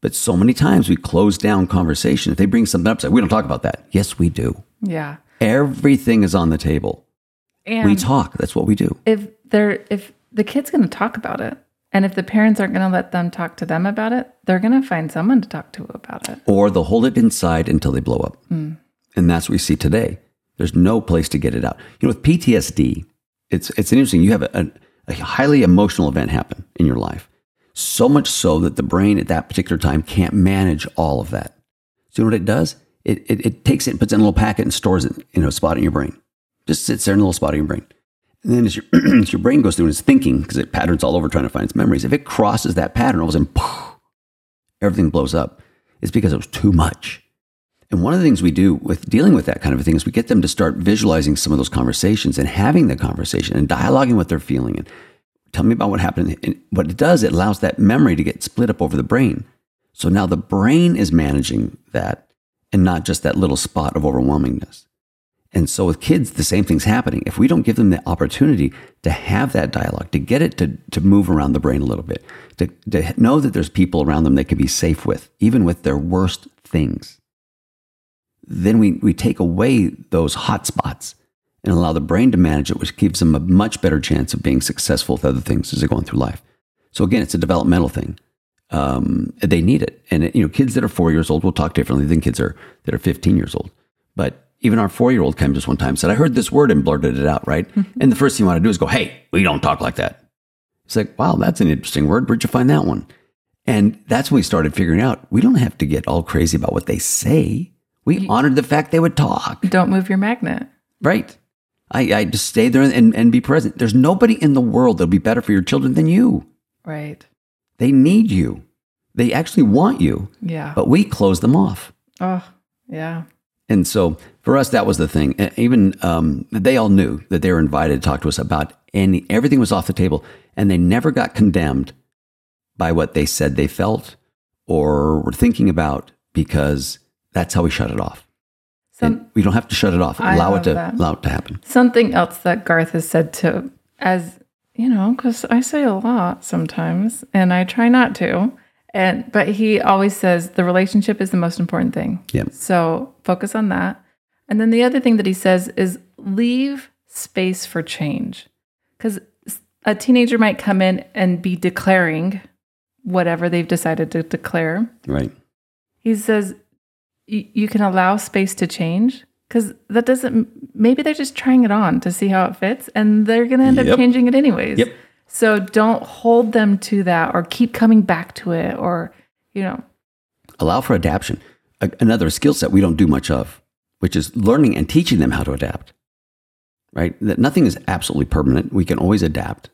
Speaker 2: But so many times we close down conversation. If they bring something up, say, we don't talk about that. Yes, we do.
Speaker 1: Yeah.
Speaker 2: Everything is on the table. And we talk. That's what we do.
Speaker 1: If they're if the kid's gonna talk about it, And if the parents aren't going to let them talk to them about it, they're going to find someone to talk to about it.
Speaker 2: Or they'll hold it inside until they blow up. Mm. And that's what we see today. There's no place to get it out. You know, with PTSD, it's, it's interesting. You have a, a highly emotional event happen in your life. So much so that the brain at that particular time can't manage all of that. So you know what it does? It, it, it takes it and puts it in a little packet and stores it in a spot in your brain. Just sits there in a little spot in your brain. And then as your, [CLEARS THROAT] as your brain goes through and its thinking, because it patterns all over trying to find its memories, if it crosses that pattern, all of a sudden, poof, everything blows up. It's because it was too much. And one of the things we do with dealing with that kind of a thing is we get them to start visualizing some of those conversations and having the conversation and dialoguing what they're feeling and tell me about what happened. And what it does, it allows that memory to get split up over the brain. So now the brain is managing that and not just that little spot of overwhelmingness. And so with kids, the same thing's happening. If we don't give them the opportunity to have that dialogue, to get it to, to move around the brain a little bit, to, to know that there's people around them they can be safe with, even with their worst things, then we, we take away those hot spots and allow the brain to manage it, which gives them a much better chance of being successful with other things as they're going through life. So again, it's a developmental thing. Um, they need it, and it, you know, kids that are four years old will talk differently than kids are that are 15 years old. But even our four year old came just one time and said, "I heard this word" and blurted it out. Right, [LAUGHS] and the first thing you want to do is go, "Hey, we don't talk like that." It's like, wow, that's an interesting word. Where'd you find that one? And that's when we started figuring out we don't have to get all crazy about what they say. We honored the fact they would talk.
Speaker 1: Don't move your magnet.
Speaker 2: Right. I, I just stay there and, and be present. There's nobody in the world that'll be better for your children than you.
Speaker 1: Right.
Speaker 2: They need you. They actually want you,
Speaker 1: Yeah.
Speaker 2: but we close them off.
Speaker 1: oh, yeah.
Speaker 2: And so for us, that was the thing. Even um, they all knew that they were invited to talk to us about any, everything was off the table, and they never got condemned by what they said they felt or were thinking about because that's how we shut it off.
Speaker 1: Some,
Speaker 2: and we don't have to shut it off.
Speaker 1: I
Speaker 2: Allow it to
Speaker 1: that.
Speaker 2: allow it to happen.
Speaker 1: something else that Garth has said to, as you know, because I say a lot sometimes, and I try not to. And but he always says the relationship is the most important thing.
Speaker 2: Yep.
Speaker 1: So focus on that. And then the other thing that he says is leave space for change. Because a teenager might come in and be declaring whatever they've decided to declare.
Speaker 2: Right.
Speaker 1: He says y- you can allow space to change because that doesn't, maybe they're just trying it on to see how it fits and they're going to end
Speaker 2: Yep.
Speaker 1: up changing it anyways.
Speaker 2: Yep.
Speaker 1: So don't hold them to that or keep coming back to it or, you know,
Speaker 2: allow for adaptation. A- another skill set we don't do much of, which is learning and teaching them how to adapt. Right? That nothing is absolutely permanent. We can always adapt.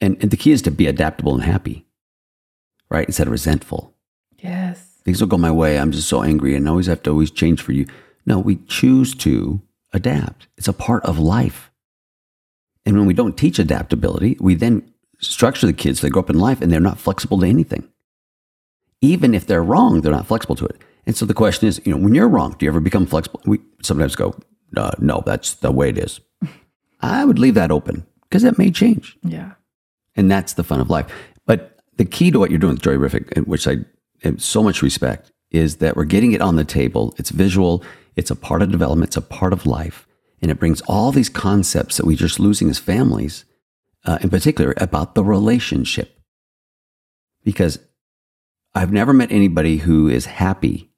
Speaker 2: And, and the key is to be adaptable and happy, right? Instead of resentful.
Speaker 1: yes.
Speaker 2: Things will go my way. I'm just so angry and I always have to always change for you. No, we choose to adapt. It's a part of life. And when we don't teach adaptability, we then structure the kids. They grow up in life and they're not flexible to anything. Even if they're wrong, they're not flexible to it. And so the question is, you know, when you're wrong, do you ever become flexible? We sometimes go, uh, no, that's the way it is. I would leave that open because that may change.
Speaker 1: Yeah.
Speaker 2: And that's the fun of life. But the key to what you're doing with Joyrific, and which I so much respect, is that we're getting it on the table. It's visual, it's a part of development, it's a part of life. And it brings all these concepts that we're just losing as families, uh, in particular, about the relationship. Because I've never met anybody who is happy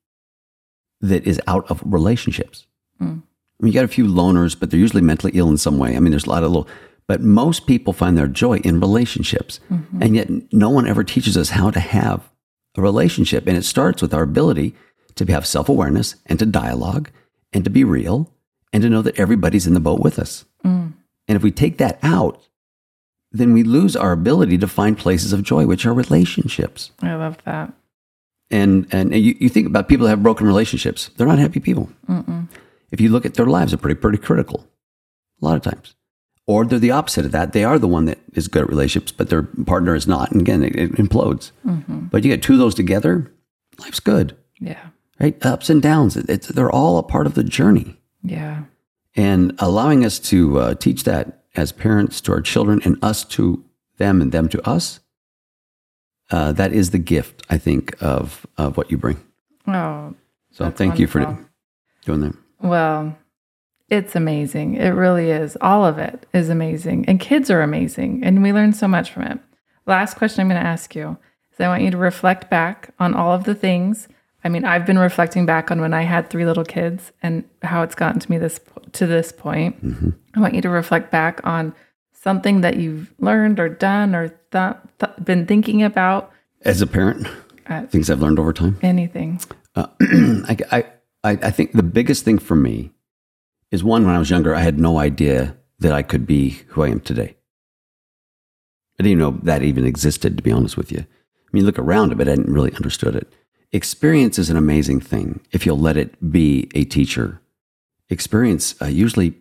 Speaker 2: that is out of relationships.
Speaker 1: Mm.
Speaker 2: I mean, you got a few loners, but they're usually mentally ill in some way. I mean, there's a lot of little, but most people find their joy in relationships. And yet, no one ever teaches us how to have a relationship. And it starts with our ability to have self awareness and to dialogue and to be real and to know that everybody's in the boat with us.
Speaker 1: Mm.
Speaker 2: And if we take that out, then we lose our ability to find places of joy, which are relationships.
Speaker 1: I love that.
Speaker 2: And and you, you think about people that have broken relationships; they're not happy people.
Speaker 1: Mm-mm.
Speaker 2: If you look at their lives, they're pretty pretty critical, a lot of times. Or they're the opposite of that. They are the one that is good at relationships, but their partner is not. And again, it, it implodes.
Speaker 1: Mhm.
Speaker 2: But you get two of those together, life's good,
Speaker 1: Yeah.
Speaker 2: right? Ups and downs. It, it's, they're all a part of the journey.
Speaker 1: Yeah.
Speaker 2: And allowing us to uh, teach that as parents to our children and us to them and them to us, uh, that is the gift, I think, of, of what you bring.
Speaker 1: Oh,
Speaker 2: So thank you for doing that.
Speaker 1: Well, it's amazing. It really is. All of it is amazing. And kids are amazing. And we learn so much from it. last question I'm going to ask you is I want you to reflect back on all of the things. I mean, I've been reflecting back on when I had three little kids and how it's gotten to me this to this point. I want you to reflect back on something that you've learned or done or thought, th- been thinking about.
Speaker 2: As a parent,
Speaker 1: Uh,
Speaker 2: things I've learned over time.
Speaker 1: Anything. [CLEARS THROAT]
Speaker 2: I, I, I I think the biggest thing for me is one, when I was younger, I had no idea that I could be who I am today. I didn't even know that even existed, to be honest with you. I mean, look around it, but I hadn't really understood it. Experience is an amazing thing if you'll let it be a teacher. Experience uh, usually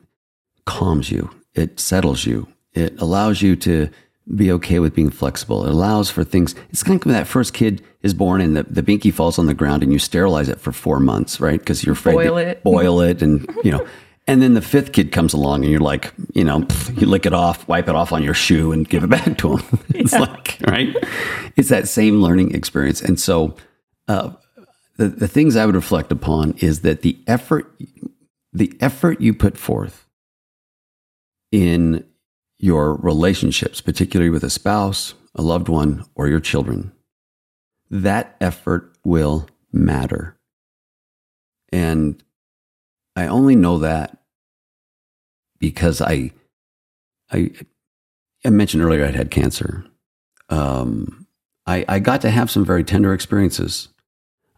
Speaker 2: calms you, it settles you, it allows you to be okay with being flexible. It allows for things. It's kind of like when that first kid is born and the, the binky falls on the ground and you sterilize it for four months, right? Because you're afraid
Speaker 1: Boil
Speaker 2: to
Speaker 1: it.
Speaker 2: boil it and, you know, [LAUGHS] and then the fifth kid comes along and you're like, you know, pff, you lick it off, wipe it off on your shoe and give it [LAUGHS] back to him. it's like, right? It's that same learning experience. And so, uh, the, the things I would reflect upon is that the effort, the effort you put forth in your relationships, particularly with a spouse, a loved one, or your children, that effort will matter. And I only know that because I, I, I mentioned earlier I'd had cancer. Um, I, I got to have some very tender experiences.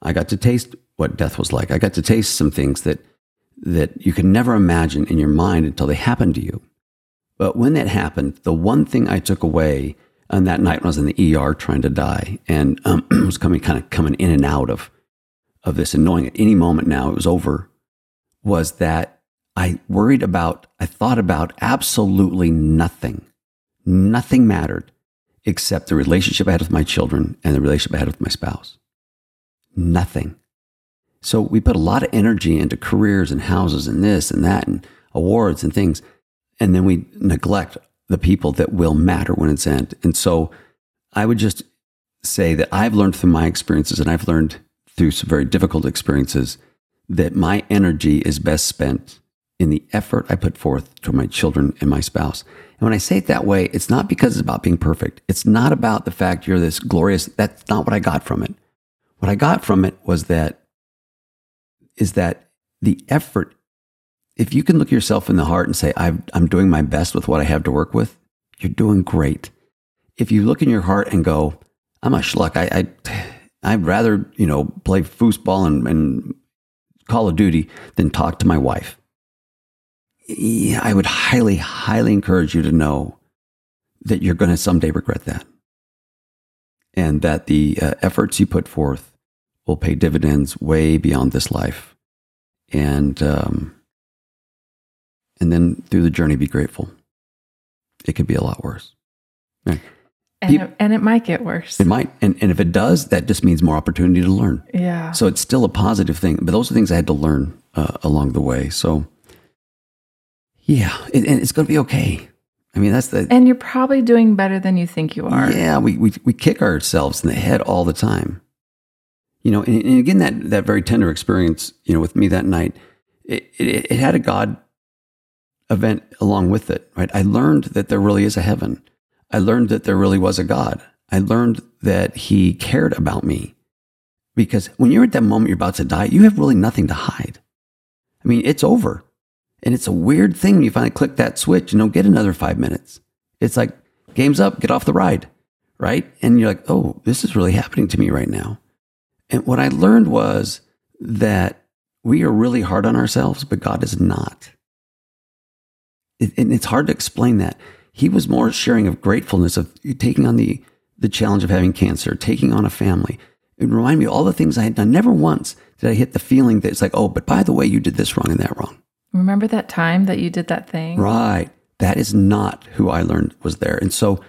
Speaker 2: I got to taste what death was like. I got to taste some things that that you can never imagine in your mind until they happen to you. But when that happened, the one thing I took away on that night when I was in the ER trying to die and um, [CLEARS THROAT] was coming kind of coming in and out of of this and knowing at any moment now it was over was that I worried about, I thought about absolutely nothing. Nothing mattered except the relationship I had with my children and the relationship I had with my spouse. Nothing. So we put a lot of energy into careers and houses and this and that and awards and things. And then we neglect the people that will matter when it's end. And so I would just say that I've learned through my experiences and I've learned through some very difficult experiences that my energy is best spent in the effort I put forth to my children and my spouse. And when I say it that way, it's not because it's about being perfect. It's not about the fact you're this glorious. That's not what I got from it. What I got from it was that, is that the effort, if you can look yourself in the heart and say, I'm, I'm doing my best with what I have to work with, you're doing great. If you look in your heart and go, I'm a schluck, I, I, I'd rather, you know, play foosball and, and Call of Duty than talk to my wife. I would highly, highly encourage you to know that you're going to someday regret that. And that the uh, efforts you put forth will pay dividends way beyond this life. And, um, and then through the journey, be grateful. It could be a lot worse.
Speaker 1: And, it, and it might get worse.
Speaker 2: It might. And, and if it does, that just means more opportunity to learn.
Speaker 1: yeah.
Speaker 2: So it's still a positive thing. But those are things I had to learn uh, along the way. So, yeah, and, and it's going to be okay. I mean, that's the
Speaker 1: and you're probably doing better than you think you are.
Speaker 2: yeah. We, we we kick ourselves in the head all the time. You know, and, and again, that that very tender experience, you know, with me that night, it, it, it had a God event along with it. Right, I learned that there really is a heaven. I learned that there really was a God. I learned that He cared about me. Because when you're at that moment you're about to die, you have really nothing to hide. I mean, it's over. And it's a weird thing when you finally click that switch and don't get another five minutes. It's like, game's up, get off the ride, right? And you're like, oh, this is really happening to me right now. And what I learned was that we are really hard on ourselves, but God is not. It, and it's hard to explain that. He was more sharing of gratefulness of taking on the, the challenge of having cancer, taking on a family. It reminded me of all the things I had done. Never once did I hit the feeling that it's like, oh, but by the way, you did this wrong and that wrong.
Speaker 1: Remember that time that you did that thing?
Speaker 2: Right. That is not who I learned was there. And so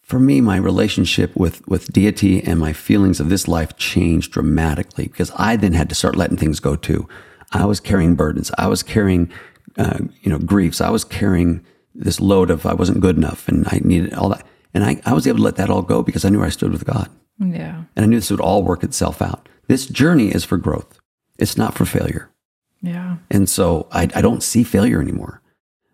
Speaker 2: for me, my relationship with, with deity and my feelings of this life changed dramatically because I then had to start letting things go too. I was carrying burdens. I was carrying, uh, you know, griefs. I was carrying this load of I wasn't good enough and I needed all that. And I, I was able to let that all go because I knew I stood with God.
Speaker 1: Yeah.
Speaker 2: And I knew this would all work itself out. This journey is for growth. It's not for failure.
Speaker 1: Yeah.
Speaker 2: And so I, I don't see failure anymore.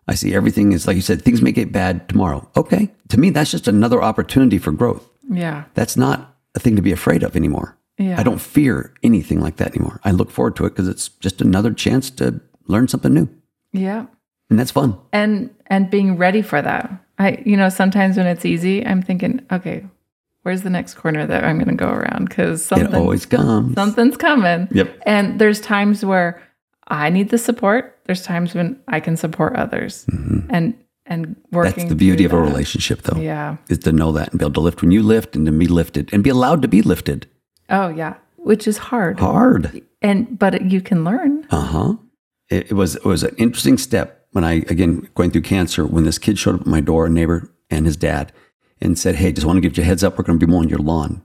Speaker 2: I see everything is like you said, things may get bad tomorrow. Okay. To me, that's just another opportunity for growth.
Speaker 1: Yeah.
Speaker 2: That's not a thing to be afraid of anymore.
Speaker 1: Yeah.
Speaker 2: I don't fear anything like that anymore. I look forward to it because it's just another chance to learn something new.
Speaker 1: Yeah.
Speaker 2: And that's fun.
Speaker 1: And and being ready for that. I you know, sometimes when it's easy, I'm thinking, okay, where's the next corner that I'm going to go around
Speaker 2: It
Speaker 1: something
Speaker 2: always comes.
Speaker 1: something's coming.
Speaker 2: Yep.
Speaker 1: And there's times where I need the support. There's times when I can support others. And and working
Speaker 2: Mm-hmm. That's the beauty of
Speaker 1: through
Speaker 2: a relationship, though,
Speaker 1: Yeah.
Speaker 2: is to know that and be able to lift when you lift and to be lifted and be allowed to be lifted.
Speaker 1: Oh yeah. Which is hard.
Speaker 2: Hard.
Speaker 1: And but you can learn.
Speaker 2: Uh huh. It, it was it was an interesting step when I again going through cancer when this kid showed up at my door, a neighbor and his dad, and said, "Hey, just want to give you a heads up. We're going to be mowing your lawn."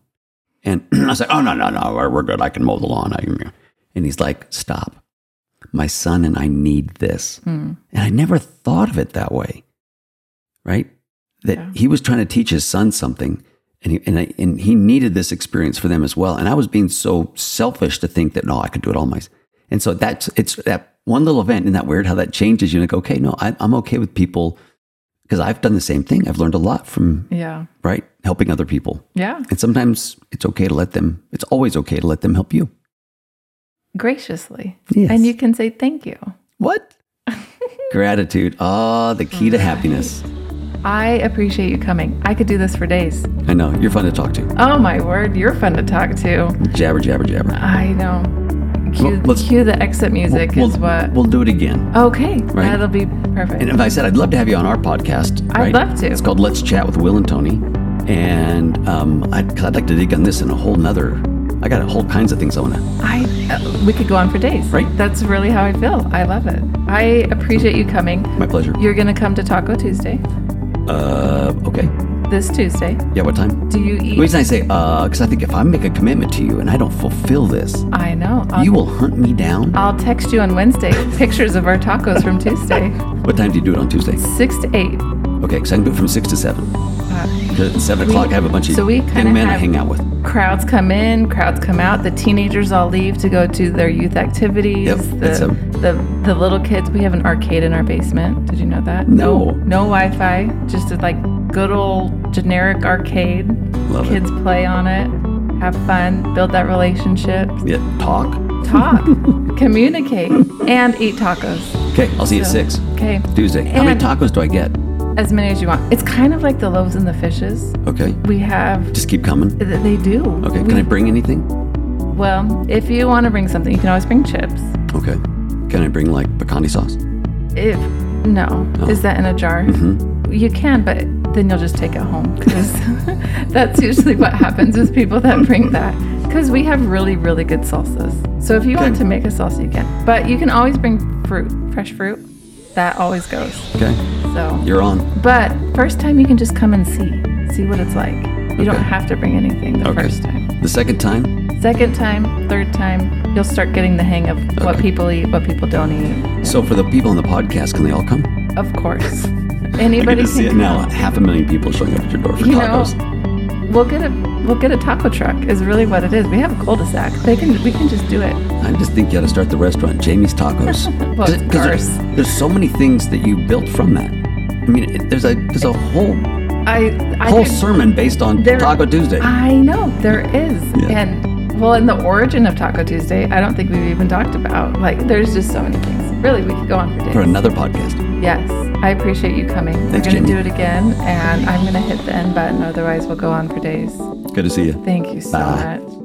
Speaker 2: And [CLEARS THROAT] I was like, "Oh no no no, we're, we're good. I can mow the lawn." And he's like, "Stop. My son and I need this."
Speaker 1: Hmm.
Speaker 2: And I never thought of it that way. Right? That
Speaker 1: Yeah.
Speaker 2: he was trying to teach his son something and he, and, I, and he needed this experience for them as well. And I was being so selfish to think that, no, I could do it all myself. And so that's, it's that one little event. Isn't that weird how that changes you? And like, okay, no, I, I'm okay with people because I've done the same thing. I've learned a lot from,
Speaker 1: Yeah.
Speaker 2: right? Helping other people.
Speaker 1: Yeah.
Speaker 2: And sometimes it's okay to let them, it's always okay to let them help you.
Speaker 1: Graciously.
Speaker 2: Yes.
Speaker 1: And you can say thank you.
Speaker 2: What? [LAUGHS] Gratitude. Ah, the key to happiness.
Speaker 1: I appreciate you coming. I could do this for days.
Speaker 2: I know. You're fun to talk to.
Speaker 1: Oh my word, you're fun to talk to.
Speaker 2: Jabber, jabber, jabber.
Speaker 1: I know. Cue,
Speaker 2: Well, let's-
Speaker 1: cue the exit music
Speaker 2: we'll,
Speaker 1: is what.
Speaker 2: We'll do it again.
Speaker 1: Okay,
Speaker 2: Right.
Speaker 1: that'll be perfect.
Speaker 2: And if I said I'd love to have you on our podcast,
Speaker 1: I'd love to.
Speaker 2: It's called Let's Chat with Will and Tony, and um, I'd, cause I'd like to dig on this in a whole nother. I got a whole kinds of things I want to.
Speaker 1: I uh, we could go on for days.
Speaker 2: Right.
Speaker 1: That's really how I feel. I love it. I appreciate you coming.
Speaker 2: My pleasure.
Speaker 1: You're gonna come to Taco Tuesday
Speaker 2: Uh, okay.
Speaker 1: This Tuesday.
Speaker 2: Yeah. What time?
Speaker 1: Do you eat?
Speaker 2: The reason I say uh, because I think if I make a commitment to you and I don't fulfill this,
Speaker 1: I know. I'll,
Speaker 2: you will hunt me down.
Speaker 1: I'll text you on Wednesday [LAUGHS] pictures of our tacos from Tuesday, [LAUGHS]
Speaker 2: What time do you do it on Tuesday?
Speaker 1: six to eight.
Speaker 2: Okay, because I can do it from six to seven.
Speaker 1: Uh,
Speaker 2: seven
Speaker 1: We-
Speaker 2: o'clock, I have a bunch of
Speaker 1: so we
Speaker 2: young men I hang out with.
Speaker 1: crowds come in, crowds come out. The teenagers all leave to go to their youth activities.
Speaker 2: Yep,
Speaker 1: the,
Speaker 2: a-
Speaker 1: the the little kids. We have an arcade in our basement. Did you know that?
Speaker 2: No.
Speaker 1: no, Wi-Fi. Just a like good old generic arcade.
Speaker 2: Love it.
Speaker 1: kids play on it, have fun, build that relationship,
Speaker 2: Yeah. Talk.
Speaker 1: talk, [LAUGHS] communicate, and eat tacos.
Speaker 2: Okay, I'll see you at six
Speaker 1: Okay,
Speaker 2: Tuesday. How many tacos do I get?
Speaker 1: as many as you want. It's kind of like the loaves and the fishes.
Speaker 2: Okay,
Speaker 1: We have.
Speaker 2: just keep coming.
Speaker 1: th- They do.
Speaker 2: Okay,
Speaker 1: We-
Speaker 2: can I bring anything?
Speaker 1: Well, if you want to bring something, you can always bring chips.
Speaker 2: Okay. Can I bring like picante sauce?
Speaker 1: If no,
Speaker 2: Oh.
Speaker 1: is that in a jar?
Speaker 2: Mm-hmm.
Speaker 1: You can, but then you'll just take it home because [LAUGHS] that's usually what happens with people that bring that. Because we have really, really good salsas. So if you want to make a salsa, you can. But you can always bring fruit, fresh fruit. That always goes.
Speaker 2: Okay,
Speaker 1: So,
Speaker 2: you're on.
Speaker 1: but first time you can just come and see, see what it's like. You don't have to bring anything the
Speaker 2: Okay.
Speaker 1: first time.
Speaker 2: The second time,
Speaker 1: Second time, third time, you'll start getting the hang of what people eat, what people don't eat.
Speaker 2: so for the people on the podcast, can they all come?
Speaker 1: Of course. [LAUGHS] Anybody
Speaker 2: to see
Speaker 1: can
Speaker 2: it now. Half a million people showing up at your door for
Speaker 1: You know,
Speaker 2: tacos.
Speaker 1: We'll get a we'll get a taco truck is really what it is. We have a cul-de-sac. They can we can just do it.
Speaker 2: I just think you got to start the restaurant, Jamie's Tacos. [LAUGHS]
Speaker 1: Well,
Speaker 2: 'Cause-
Speaker 1: it's
Speaker 2: 'cause there's, there's so many things that you built from that. I mean, it, there's a there's a whole
Speaker 1: I I
Speaker 2: whole
Speaker 1: could-
Speaker 2: sermon based on
Speaker 1: There-
Speaker 2: Taco Tuesday.
Speaker 1: I know there is,
Speaker 2: Yeah.
Speaker 1: and well, in the origin of Taco Tuesday, I don't think we've even talked about. Like, there's just so many things. Really, we could go on for days.
Speaker 2: for another podcast.
Speaker 1: Yes, I appreciate you coming.
Speaker 2: Thanks,
Speaker 1: We're gonna do it again, and I'm gonna hit the end button. Otherwise, we'll go on for days.
Speaker 2: Good to see you.
Speaker 1: Thank you so
Speaker 2: Bye.
Speaker 1: much.